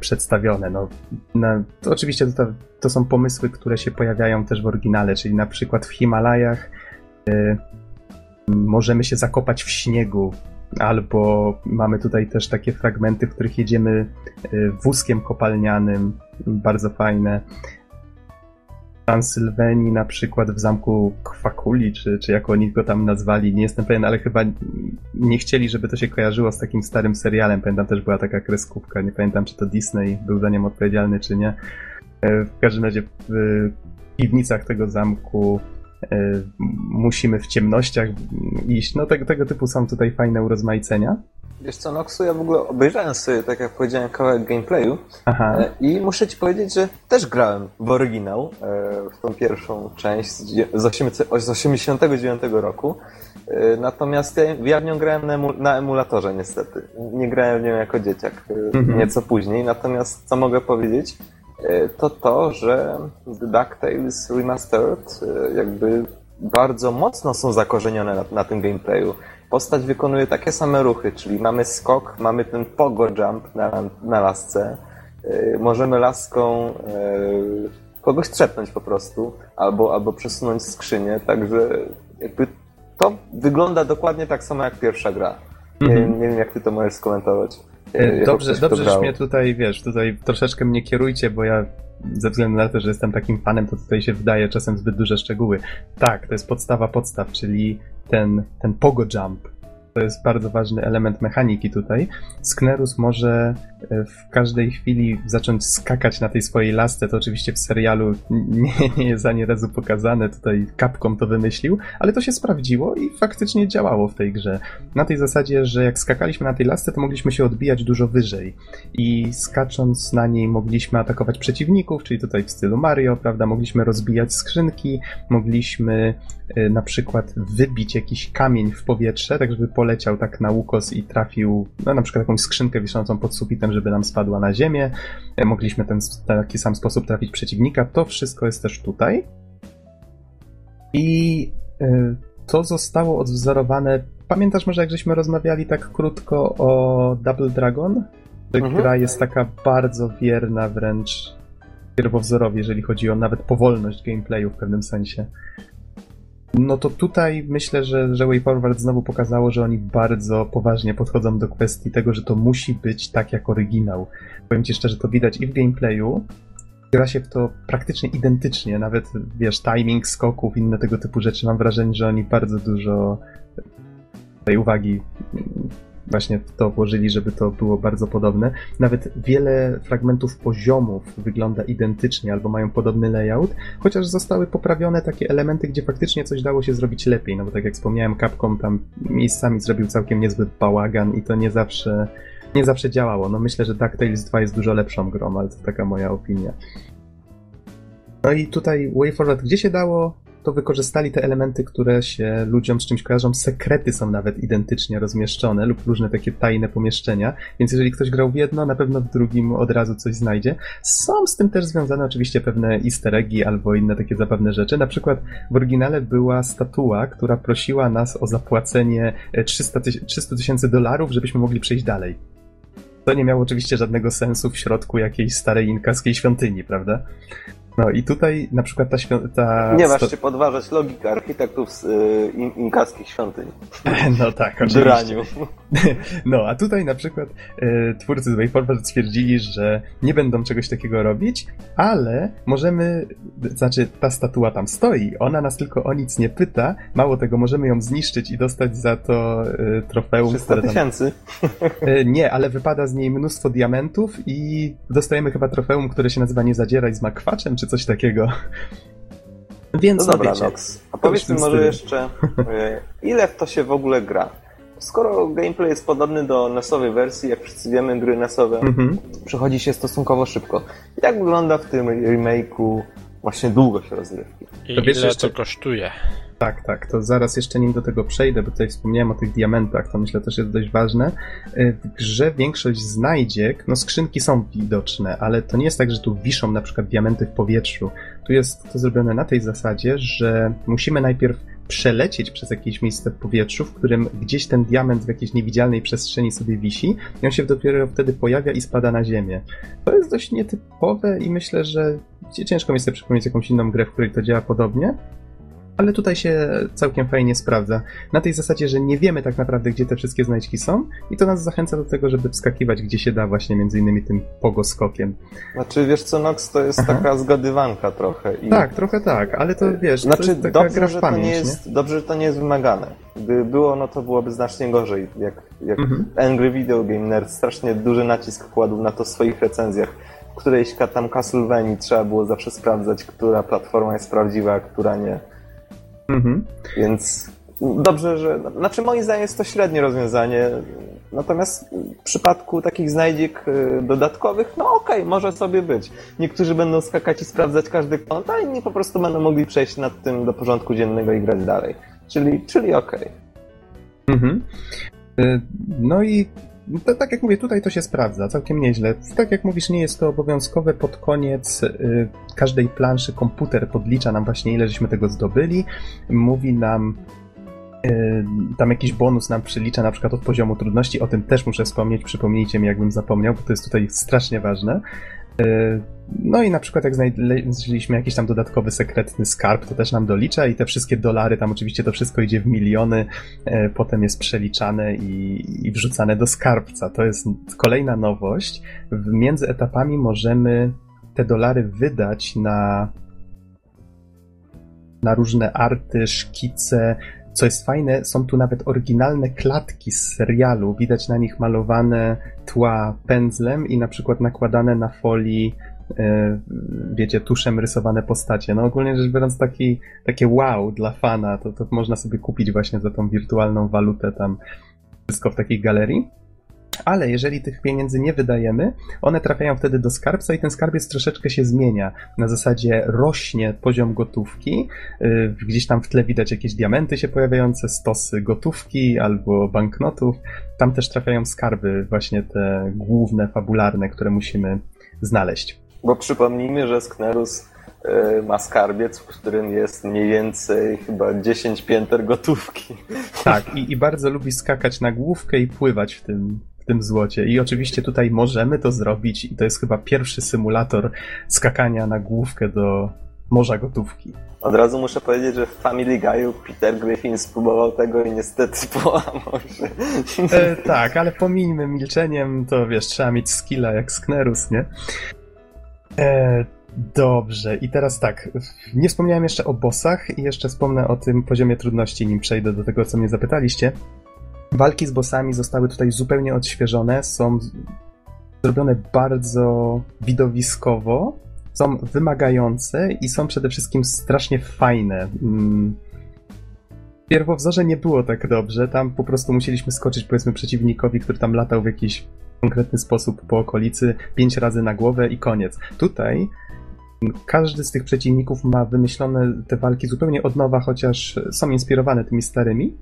przedstawione. No, na, to oczywiście to, to, są pomysły, które się pojawiają też w oryginale, czyli na przykład w Himalajach y, możemy się zakopać w śniegu, albo mamy tutaj też takie fragmenty, w których jedziemy y, wózkiem kopalnianym, bardzo fajne. Transylwenii na przykład w zamku Kwakuli, czy, czy jak oni go tam nazwali, nie jestem pewien, ale chyba nie chcieli, żeby to się kojarzyło z takim starym serialem. Pamiętam też była taka kreskówka, nie pamiętam czy to Disney był za nią odpowiedzialny, czy nie. E, w każdym razie w piwnicach tego zamku e, musimy w ciemnościach iść. No tego, tego typu są tutaj fajne urozmaicenia. Wiesz co, Noxu, ja w ogóle obejrzałem sobie, tak jak powiedziałem, kawałek gameplayu Aha. E, i muszę ci powiedzieć, że też grałem w oryginał, e, w tą pierwszą część z 89 roku. E, natomiast ja w nią grałem na, emulatorze niestety. Nie grałem w nią jako dzieciak, mhm. nieco później. Natomiast co mogę powiedzieć? to to, że The DuckTales Remastered jakby bardzo mocno są zakorzenione na, na tym gameplayu. Postać wykonuje takie same ruchy, czyli mamy skok, mamy ten pogo jump na, na lasce, e, możemy laską kogoś trzepnąć po prostu, albo, albo przesunąć skrzynię, także jakby to wygląda dokładnie tak samo jak pierwsza gra. Nie, Mhm. nie wiem, jak ty to możesz skomentować. Jako Dobrze, dobrze, że mnie tutaj, wiesz, tutaj troszeczkę mnie kierujcie, bo ja ze względu na to, że jestem takim fanem, to tutaj się wydaje czasem zbyt duże szczegóły. Tak, to jest podstawa podstaw, czyli ten, ten pogo jump. To jest bardzo ważny element mechaniki tutaj. Sknerus może e, w każdej chwili zacząć skakać na tej swojej lasce. To oczywiście w serialu (laughs) nie, nie jest ani razu pokazane. Tutaj Capcom to wymyślił, ale to się sprawdziło i faktycznie działało w tej grze. Na tej zasadzie, że jak skakaliśmy na tej lasce, to mogliśmy się odbijać dużo wyżej. I skacząc na niej mogliśmy atakować przeciwników, czyli tutaj w stylu Mario, prawda? Mogliśmy rozbijać skrzynki, mogliśmy na przykład wybić jakiś kamień w powietrze, tak żeby poleciał tak na ukos i trafił, no na przykład jakąś skrzynkę wiszącą pod sufitem, żeby nam spadła na ziemię. E, Mogliśmy ten taki sam sposób trafić przeciwnika. To wszystko jest też tutaj. I e, to zostało odwzorowane. Pamiętasz może, jak żeśmy rozmawiali tak krótko o Double Dragon? Mhm. gra jest taka bardzo wierna wręcz pierwowzorowi, jeżeli chodzi o nawet powolność gameplayu w pewnym sensie. No to tutaj myślę, że, że Way Forward znowu pokazało, że oni bardzo poważnie podchodzą do kwestii tego, że to musi być tak jak oryginał. Powiem ci szczerze, to widać i w gameplayu, gra się w to praktycznie identycznie, nawet wiesz, timing skoków, inne tego typu rzeczy. Mam wrażenie, że oni bardzo dużo tej uwagi właśnie w to włożyli, żeby to było bardzo podobne. Nawet wiele fragmentów poziomów wygląda identycznie albo mają podobny layout, chociaż zostały poprawione takie elementy, gdzie faktycznie coś dało się zrobić lepiej, no bo tak jak wspomniałem, Capcom tam miejscami zrobił całkiem niezły bałagan i to nie zawsze nie zawsze działało. No myślę, że DuckTales 2 jest dużo lepszą grą, ale to taka moja opinia. No i tutaj Way Forward, gdzie się dało, to wykorzystali te elementy, które się ludziom z czymś kojarzą. Sekrety są nawet identycznie rozmieszczone lub różne takie tajne pomieszczenia, więc jeżeli ktoś grał w jedno, na pewno w drugim od razu coś znajdzie. Są z tym też związane oczywiście pewne easter eggi albo inne takie zabawne rzeczy. Na przykład w oryginale była statua, która prosiła nas o zapłacenie e, 300 tyś- 300 tysięcy dolarów, żebyśmy mogli przejść dalej. To nie miało oczywiście żadnego sensu w środku jakiejś starej inkaskiej świątyni, prawda? No i tutaj na przykład ta świątynia... Nie masz się podważać logikę architektów z y, in, inkaskich świątyń. (laughs) No tak, oczywiście. Draniu. (laughs) No, a tutaj na przykład e, twórcy z WayForward stwierdzili, że nie będą czegoś takiego robić, ale możemy, znaczy ta statua tam stoi, ona nas tylko o nic nie pyta, mało tego, możemy ją zniszczyć i dostać za to e, trofeum, 300 które tam... tysięcy. E, (laughs) nie, ale wypada z niej mnóstwo diamentów i dostajemy chyba trofeum, które się nazywa Nie zadzieraj z makwaczem, czy coś takiego. Więc No no, dobra, wiecie, Nox. A powiedz mi może jeszcze, y, ile w to się w ogóle gra? Skoro gameplay jest podobny do NES-owej wersji, jak wszyscy wiemy, gry NES-owe Mhm. przechodzi się stosunkowo szybko. Jak wygląda w tym remake'u właśnie długość rozgrywki? I To wiesz ile jeszcze- to kosztuje? Tak, tak, to zaraz jeszcze nim do tego przejdę, bo tutaj wspomniałem o tych diamentach, to myślę też jest dość ważne. Y, W grze większość znajdziek, no skrzynki są widoczne, ale to nie jest tak, że tu wiszą na przykład diamenty w powietrzu. Tu jest to zrobione na tej zasadzie, że musimy najpierw przelecieć przez jakieś miejsce w powietrzu, w którym gdzieś ten diament w jakiejś niewidzialnej przestrzeni sobie wisi i on się dopiero wtedy pojawia i spada na ziemię. To jest dość nietypowe i myślę, że ciężko mi sobie przypomnieć jakąś inną grę, w której to działa podobnie. Ale tutaj się całkiem fajnie sprawdza. Na tej zasadzie, że nie wiemy tak naprawdę, gdzie te wszystkie znajdźki są, i to nas zachęca do tego, żeby wskakiwać gdzie się da, właśnie między innymi tym pogoskokiem. Znaczy, wiesz co, Nox, to jest Aha. taka zgadywanka trochę. I... Tak, trochę tak, ale to wiesz, to Znaczy, jest taka gra dobrze, w że to pamięć, nie jest, dobrze, że to nie jest wymagane. Gdyby było, no to byłoby znacznie gorzej. Jak, jak Mhm. Angry Video Game Nerd strasznie duży nacisk kładł na to w swoich recenzjach. W którejś tam Castlevanii trzeba było zawsze sprawdzać, która platforma jest prawdziwa, a która nie. Mhm. Więc dobrze, że. Znaczy, moim zdaniem jest to średnie rozwiązanie. Natomiast w przypadku takich znajdziek y, dodatkowych, no okej, może sobie być. Niektórzy będą skakać i sprawdzać każdy kąt, a inni po prostu będą mogli przejść nad tym do porządku dziennego i grać dalej. Czyli, czyli okej. Mhm. Y, No i to, tak jak mówię, tutaj to się sprawdza całkiem nieźle. Tak jak mówisz, nie jest to obowiązkowe. Pod koniec y, każdej planszy komputer podlicza nam właśnie ile żeśmy tego zdobyli. Mówi nam y, tam jakiś bonus nam przylicza na przykład od poziomu trudności. O tym też muszę wspomnieć. Przypomnijcie mi, jakbym zapomniał, bo to jest tutaj strasznie ważne. Y, no i na przykład jak znaleźliśmy jakiś tam dodatkowy sekretny skarb, to też nam dolicza i te wszystkie dolary, tam oczywiście to wszystko idzie w miliony, y, potem jest przeliczane i, i wrzucane do skarbca. To jest kolejna nowość. Między etapami możemy te dolary wydać na na różne arty, szkice, co jest fajne, są tu nawet oryginalne klatki z serialu. Widać na nich malowane tła pędzlem i na przykład nakładane na folii, e, wiecie, tuszem rysowane postacie. No ogólnie rzecz biorąc, taki, takie wow dla fana, to, to można sobie kupić właśnie za tą wirtualną walutę tam wszystko w takiej galerii ale jeżeli tych pieniędzy nie wydajemy, one trafiają wtedy do skarbca i ten skarbiec troszeczkę się zmienia. Na zasadzie rośnie poziom gotówki, yy, gdzieś tam w tle widać jakieś diamenty się pojawiające, stosy gotówki albo banknotów. Tam też trafiają skarby, właśnie te główne, fabularne, które musimy znaleźć. Bo przypomnijmy, że Sknerus y, ma skarbiec, w którym jest mniej więcej chyba 10 pięter gotówki. Tak, i, i bardzo lubi skakać na główkę i pływać w tym, tym złocie. I oczywiście tutaj możemy to zrobić i to jest chyba pierwszy symulator skakania na główkę do morza gotówki. Od razu muszę powiedzieć, że w Family Guy'u Peter Griffin spróbował tego i niestety (laughs) połamał się. E, tak, ale pomińmy milczeniem, to wiesz, trzeba mieć skilla jak Sknerus, nie? E, dobrze, i teraz tak, nie wspomniałem jeszcze o bossach i jeszcze wspomnę o tym poziomie trudności, nim przejdę do tego, co mnie zapytaliście. Walki z bossami zostały tutaj zupełnie odświeżone, są zrobione bardzo widowiskowo, są wymagające i są przede wszystkim strasznie fajne. Mm. W pierwowzorze nie było tak dobrze, tam po prostu musieliśmy skoczyć powiedzmy przeciwnikowi, który tam latał w jakiś konkretny sposób po okolicy, pięć razy na głowę i koniec. Tutaj każdy z tych przeciwników ma wymyślone te walki zupełnie od nowa, chociaż są inspirowane tymi starymi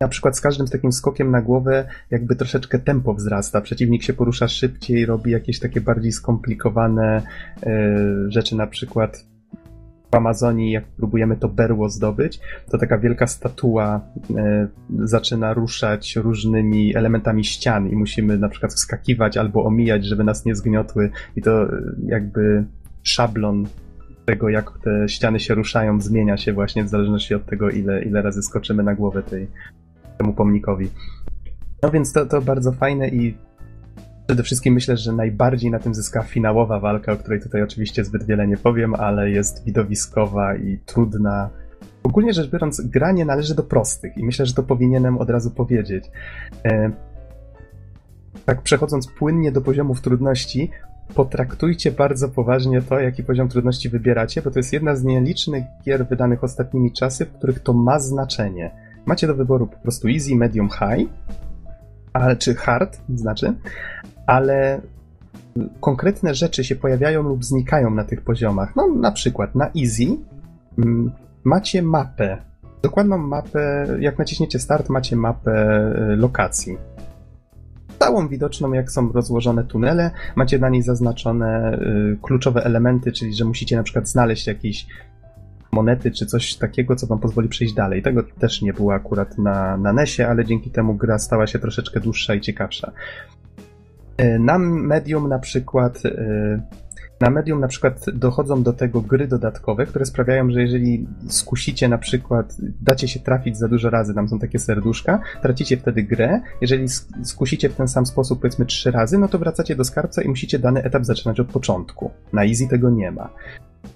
na przykład z każdym takim skokiem na głowę jakby troszeczkę tempo wzrasta. Przeciwnik się porusza szybciej, robi jakieś takie bardziej skomplikowane y, rzeczy, na przykład w Amazonii, jak próbujemy to berło zdobyć, to taka wielka statua y, zaczyna ruszać różnymi elementami ścian i musimy na przykład wskakiwać albo omijać, żeby nas nie zgniotły i to y, jakby szablon tego, jak te ściany się ruszają, zmienia się właśnie w zależności od tego, ile, ile razy skoczymy na głowę tej, temu pomnikowi. No więc to, to bardzo fajne i przede wszystkim myślę, że najbardziej na tym zyska finałowa walka, o której tutaj oczywiście zbyt wiele nie powiem, ale jest widowiskowa i trudna. Ogólnie rzecz biorąc, gra nie należy do prostych i myślę, że to powinienem od razu powiedzieć. E, tak przechodząc płynnie do poziomów trudności, potraktujcie bardzo poważnie to, jaki poziom trudności wybieracie, bo to jest jedna z nielicznych gier wydanych ostatnimi czasy, w których to ma znaczenie Macie do wyboru po prostu easy, medium, high, ale, czy hard, znaczy, ale konkretne rzeczy się pojawiają lub znikają na tych poziomach. No, na przykład na easy mm, macie mapę. Dokładną mapę, jak naciśniecie start, macie mapę y, lokacji. Całą widoczną, jak są rozłożone tunele, macie na niej zaznaczone y, kluczowe elementy, czyli że musicie na przykład znaleźć jakiś monety czy coś takiego, co wam pozwoli przejść dalej. Tego też nie było akurat na, na NESie, ale dzięki temu gra stała się troszeczkę dłuższa i ciekawsza. E, na Medium na przykład e, na Medium na przykład dochodzą do tego gry dodatkowe, które sprawiają, że jeżeli skusicie na przykład, dacie się trafić za dużo razy, tam są takie serduszka, tracicie wtedy grę. Jeżeli skusicie w ten sam sposób powiedzmy trzy razy, no to wracacie do skarbca i musicie dany etap zaczynać od początku. Na Easy tego nie ma.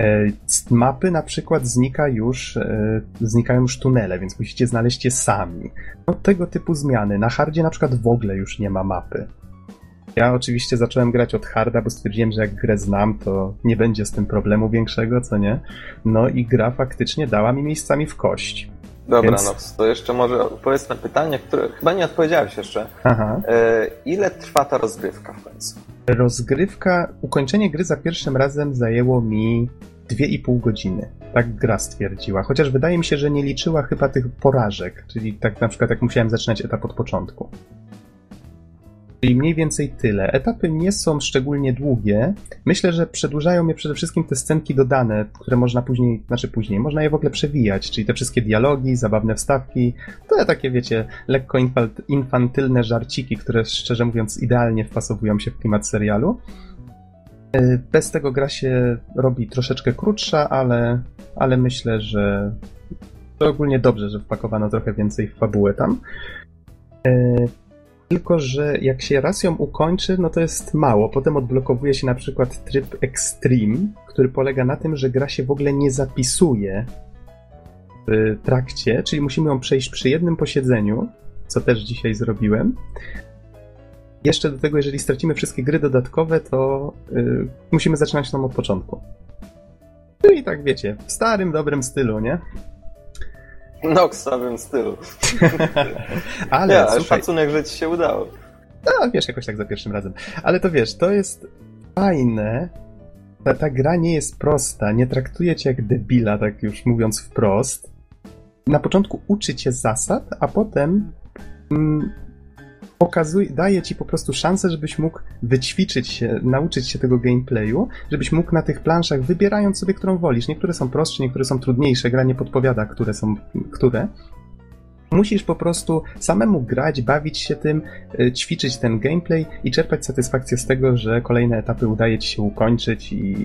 E, z mapy na przykład znika już, e, znikają już tunele, więc musicie znaleźć je sami. No, tego typu zmiany. Na hardzie na przykład w ogóle już nie ma mapy. Ja oczywiście zacząłem grać od harda, bo stwierdziłem, że jak grę znam, to nie będzie z tym problemu większego, co nie? No i gra faktycznie dała mi miejscami w kość. Dobra, Więc... no to jeszcze może odpowiedz na pytanie, które chyba nie odpowiedziałeś jeszcze. Aha. E, ile trwa ta rozgrywka w końcu? Rozgrywka, ukończenie gry za pierwszym razem zajęło mi 2,5 godziny. Tak gra stwierdziła. Chociaż wydaje mi się, że nie liczyła chyba tych porażek, czyli tak na przykład jak musiałem zaczynać etap od początku. Czyli mniej więcej tyle. Etapy nie są szczególnie długie. Myślę, że przedłużają je przede wszystkim te scenki dodane, które można później, znaczy później, można je w ogóle przewijać, czyli te wszystkie dialogi, zabawne wstawki, to takie, wiecie, lekko infantylne żarciki, które szczerze mówiąc idealnie wpasowują się w klimat serialu. E, bez tego gra się robi troszeczkę krótsza, ale, ale myślę, że to ogólnie dobrze, że wpakowano trochę więcej w fabułę tam. Tylko, że jak się raz ją ukończy, no to jest mało. Potem odblokowuje się na przykład tryb Extreme, który polega na tym, że gra się w ogóle nie zapisuje w trakcie, czyli musimy ją przejść przy jednym posiedzeniu, co też dzisiaj zrobiłem. Jeszcze do tego, jeżeli stracimy wszystkie gry dodatkowe, to yy, musimy zaczynać tam od początku. No i tak wiecie, w starym, dobrym stylu, nie? No, w samym stylu. (laughs) ale ja, słuchaj... szacunek, że ci się udało. No, wiesz, jakoś tak za pierwszym razem. Ale to wiesz, to jest fajne. Ta, ta gra nie jest prosta, nie traktuje cię jak debila, tak już mówiąc wprost. Na początku uczy cię zasad, a potem mm, pokazuje, daje ci po prostu szansę, żebyś mógł wyćwiczyć się, nauczyć się tego gameplayu, żebyś mógł na tych planszach, wybierając sobie, którą wolisz. Niektóre są prostsze, niektóre są trudniejsze, gra nie podpowiada, które są które, Musisz po prostu samemu grać, bawić się tym, y, ćwiczyć ten gameplay i czerpać satysfakcję z tego, że kolejne etapy udaje ci się ukończyć i,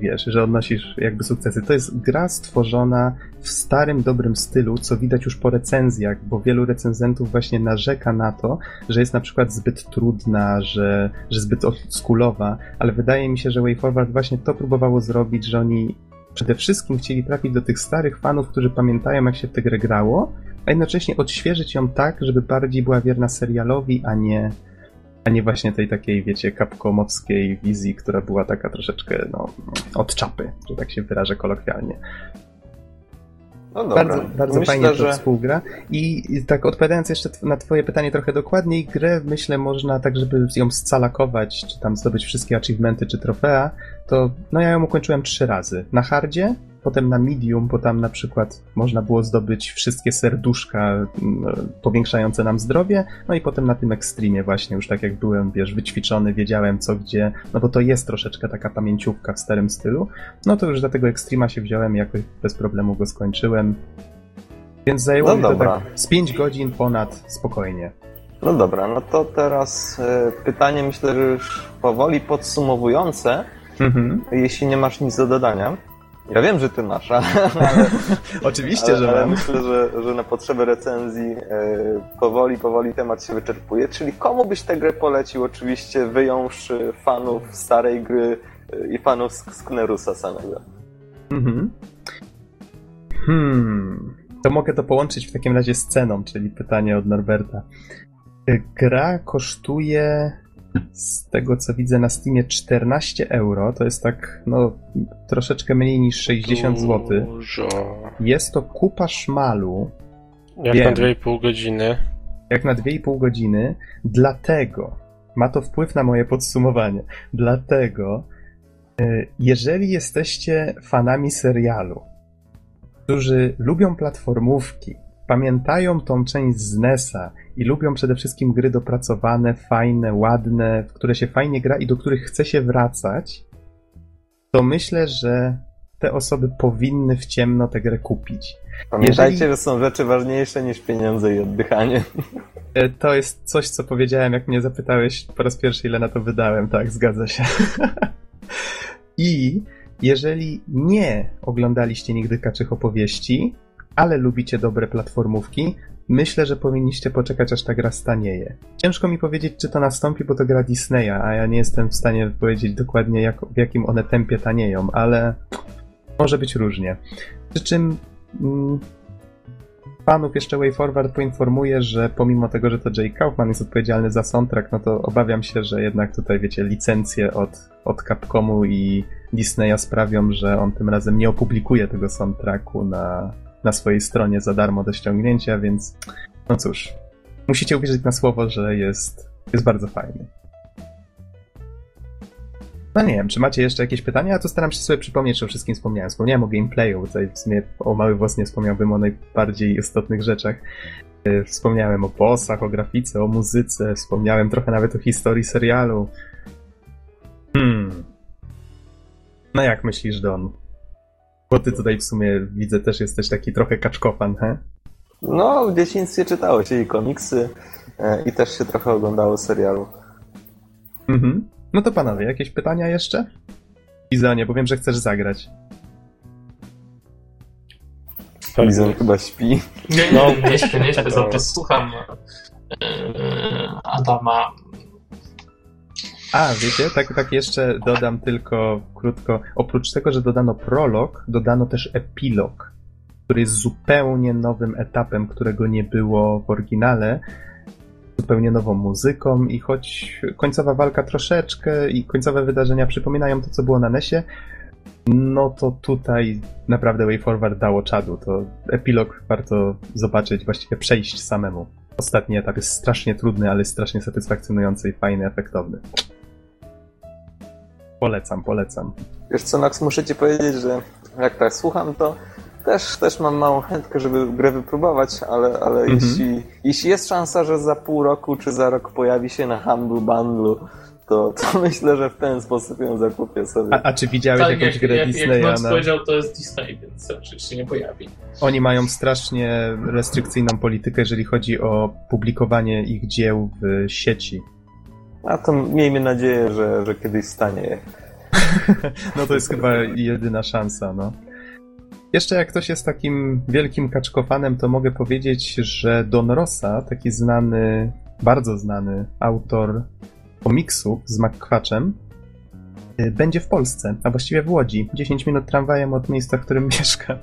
wiesz, że odnosisz jakby sukcesy. To jest gra stworzona w starym, dobrym stylu, co widać już po recenzjach, bo wielu recenzentów właśnie narzeka na to, że jest na przykład zbyt trudna, że, że zbyt oldschoolowa, ale wydaje mi się, że WayForward właśnie to próbowało zrobić, że oni przede wszystkim chcieli trafić do tych starych fanów, którzy pamiętają, jak się w tę grę grało, a jednocześnie odświeżyć ją tak, żeby bardziej była wierna serialowi, a nie, a nie właśnie tej takiej, wiecie, kapkomowskiej wizji, która była taka troszeczkę, no, od czapy, że tak się wyrażę kolokwialnie. No dobra. Bardzo, bardzo myślę, fajnie to że... współgra. I, tak odpowiadając jeszcze na twoje pytanie trochę dokładniej, grę myślę można tak, żeby ją scalakować, czy tam zdobyć wszystkie achievementy, czy trofea, to no ja ją ukończyłem trzy razy. Na hardzie, potem na medium, bo tam na przykład można było zdobyć wszystkie serduszka mm, powiększające nam zdrowie, no i potem na tym ekstremie właśnie, już tak jak byłem, wiesz, wyćwiczony, wiedziałem co gdzie, no bo to jest troszeczkę taka pamięciówka w starym stylu, no to już do tego ekstrema się wziąłem jakoś bez problemu go skończyłem. Więc zajęło no mi dobra. to tak z 5 godzin ponad spokojnie. No dobra, no to teraz y, pytanie myślę, że już powoli podsumowujące. Mhm. Jeśli nie masz nic do dodania. Ja wiem, że ty masz, ale... (laughs) Oczywiście, ale, że ale myślę, że, że na potrzeby recenzji e, powoli, powoli temat się wyczerpuje. Czyli komu byś tę grę polecił? Oczywiście wyjąwszy fanów starej gry e, i fanów Sknerusa samego. Mhm. Hmm. To mogę to połączyć w takim razie z ceną, czyli pytanie od Norberta. E, gra kosztuje z tego co widzę na Steamie 14 euro, to jest tak, no, troszeczkę mniej niż 60 zł. Jest to kupa szmalu. Jak Wiem, na 2,5 godziny. Jak na 2,5 godziny, dlatego ma to wpływ na moje podsumowanie. Dlatego, e, jeżeli jesteście fanami serialu, którzy lubią platformówki, pamiętają tą część z NESa i lubią przede wszystkim gry dopracowane, fajne, ładne, w które się fajnie gra i do których chce się wracać, to myślę, że te osoby powinny w ciemno tę grę kupić. Pamiętajcie, Jeżeli... że są rzeczy ważniejsze niż pieniądze i oddychanie. E, to jest coś, co powiedziałem, jak mnie zapytałeś po raz pierwszy, ile na to wydałem. Tak, zgadza się. (laughs) I jeżeli nie oglądaliście nigdy kaczych opowieści, ale lubicie dobre platformówki, myślę, że powinniście poczekać, aż ta gra stanieje. Ciężko mi powiedzieć, czy to nastąpi, bo to gra Disneya, a ja nie jestem w stanie powiedzieć dokładnie, jak, w jakim one tempie tanieją, ale może być różnie. Przy czym mm, fanów jeszcze Way Forward poinformuje, że pomimo tego, że to Jay Kaufman jest odpowiedzialny za soundtrack, no to obawiam się, że jednak tutaj, wiecie, licencje od, od Capcomu i Disneya sprawią, że on tym razem nie opublikuje tego soundtracku na, na swojej stronie za darmo do ściągnięcia, więc no cóż, musicie uwierzyć na słowo, że jest, jest bardzo fajny. No nie wiem, czy macie jeszcze jakieś pytania? Ja to staram się sobie przypomnieć, o wszystkim wspomniałem. Wspomniałem o gameplayu, tutaj w sumie o mały włos nie wspomniałbym o najbardziej istotnych rzeczach. Y, Wspomniałem o bossach, o grafice, o muzyce, wspomniałem trochę nawet o historii serialu. Hmm. No jak myślisz, Don? Bo ty tutaj w sumie widzę też jesteś taki trochę kaczkofan, he? No, w dzieciństwie czytało się i komiksy e, i też się trochę oglądało serialu. Mhm. No to panowie, jakieś pytania jeszcze? Izonie, bo wiem, że chcesz zagrać. Lizon chyba śpi. Nie, No. nie, nie śpię, nie śpię, cały czas słucham e, Adama. A, wiecie, tak, tak jeszcze dodam tylko krótko. Oprócz tego, że dodano prolog, dodano też epilog, który jest zupełnie nowym etapem, którego nie było w oryginale. Zupełnie nową muzyką i choć końcowa walka troszeczkę i końcowe wydarzenia przypominają to, co było na Nesie, no to tutaj naprawdę Way Forward dało czadu. To epilog warto zobaczyć, właściwie przejść samemu. Ostatni etap jest strasznie trudny, ale strasznie satysfakcjonujący i fajny, efektowny. Polecam, polecam. Wiesz co, Max, muszę ci powiedzieć, że jak tak słucham, to też, też mam małą chętkę, żeby grę wypróbować, ale, ale Mhm. jeśli, jeśli jest szansa, że za pół roku czy za rok pojawi się na Humble Bundle, to, to (laughs) myślę, że w ten sposób ją zakupię sobie. A, a czy widziałeś Tak, jakąś jak, grę jak, jak Disneya? Nox Na... powiedział, to jest Disney, więc raczej się nie pojawi. Oni mają strasznie restrykcyjną politykę, jeżeli chodzi o publikowanie ich dzieł w sieci. A to miejmy nadzieję, że, że kiedyś stanie. No to jest chyba jedyna szansa, no. Jeszcze jak ktoś jest takim wielkim kaczkofanem, to mogę powiedzieć, że Don Rosa, taki znany, bardzo znany autor komiksów z McQuatchem, y, będzie w Polsce, a właściwie w Łodzi. 10 minut tramwajem od miejsca, w którym (laughs) mieszkam.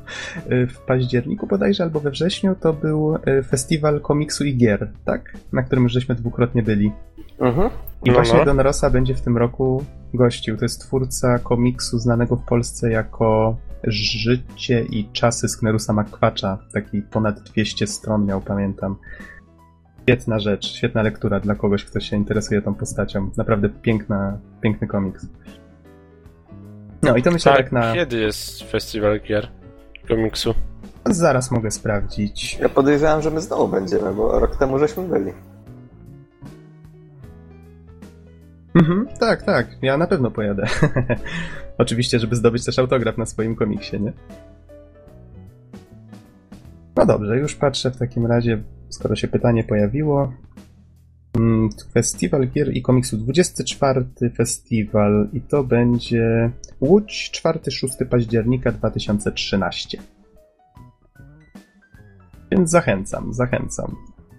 Y, W październiku bodajże, albo we wrześniu, to był y, festiwal komiksu i gier, tak? Na którym już żeśmy dwukrotnie byli. Mhm. I No, właśnie no. Don Rosa będzie w tym roku gościł. To jest twórca komiksu znanego w Polsce jako Życie i czasy Sknerusa McQuatcha. Taki ponad 200 stron miał, pamiętam. Świetna rzecz, świetna lektura dla kogoś, kto się interesuje tą postacią. Naprawdę piękna, piękny komiks. No i to myślę tak, Tak, na... kiedy jest festiwal gier komiksu? Zaraz mogę sprawdzić. Ja podejrzewam, że my znowu będziemy, bo rok temu żeśmy byli. Mhm, tak, tak, ja na pewno pojadę. (laughs) Oczywiście, żeby zdobyć też autograf na swoim komiksie, nie? No dobrze, już patrzę w takim razie, skoro się pytanie pojawiło. Mm, Festiwal Gier i Komiksu, 24 festiwal i to będzie Łódź, 4-6 października 2013. Więc zachęcam, zachęcam.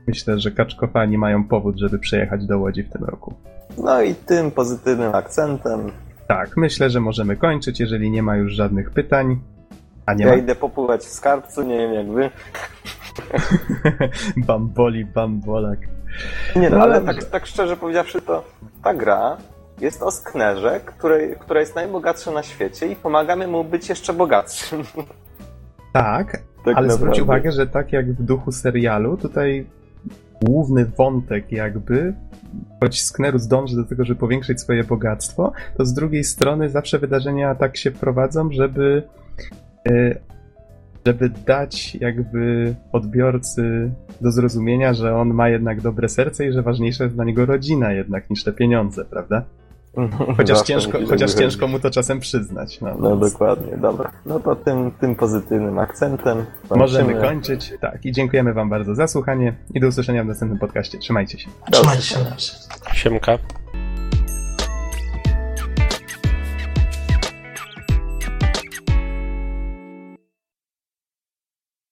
Myślę, że kaczkofani mają powód, żeby przejechać do Łodzi w tym roku. No i tym pozytywnym akcentem Tak, myślę, że możemy kończyć, jeżeli nie ma już żadnych pytań. A nie ja ma? idę popływać w skarbcu, nie wiem jak wy. (laughs) Bamboli, bambolak. Nie no, No ale tak, tak szczerze powiedziawszy, to ta gra jest o sknerze, której, która jest najbogatsza na świecie i pomagamy mu być jeszcze bogatszym. (laughs) Tak, Tak ale zwróć naprawdę. uwagę, że tak jak w duchu serialu, tutaj główny wątek jakby, choć Sknerus dąży do tego, żeby powiększyć swoje bogactwo, to z drugiej strony zawsze wydarzenia tak się prowadzą, żeby y, żeby dać jakby odbiorcy do zrozumienia, że on ma jednak dobre serce i że ważniejsza jest dla niego rodzina jednak niż te pieniądze, prawda? Chociaż, Zawsze ciężko, chociaż ciężko mu to czasem przyznać. No, No więc dokładnie, dobra. No to tym, tym pozytywnym akcentem Możemy kończymy. kończyć. Tak, i dziękujemy Wam bardzo za słuchanie i do usłyszenia w następnym podcaście. Trzymajcie się. Trzymajcie się. Siemka.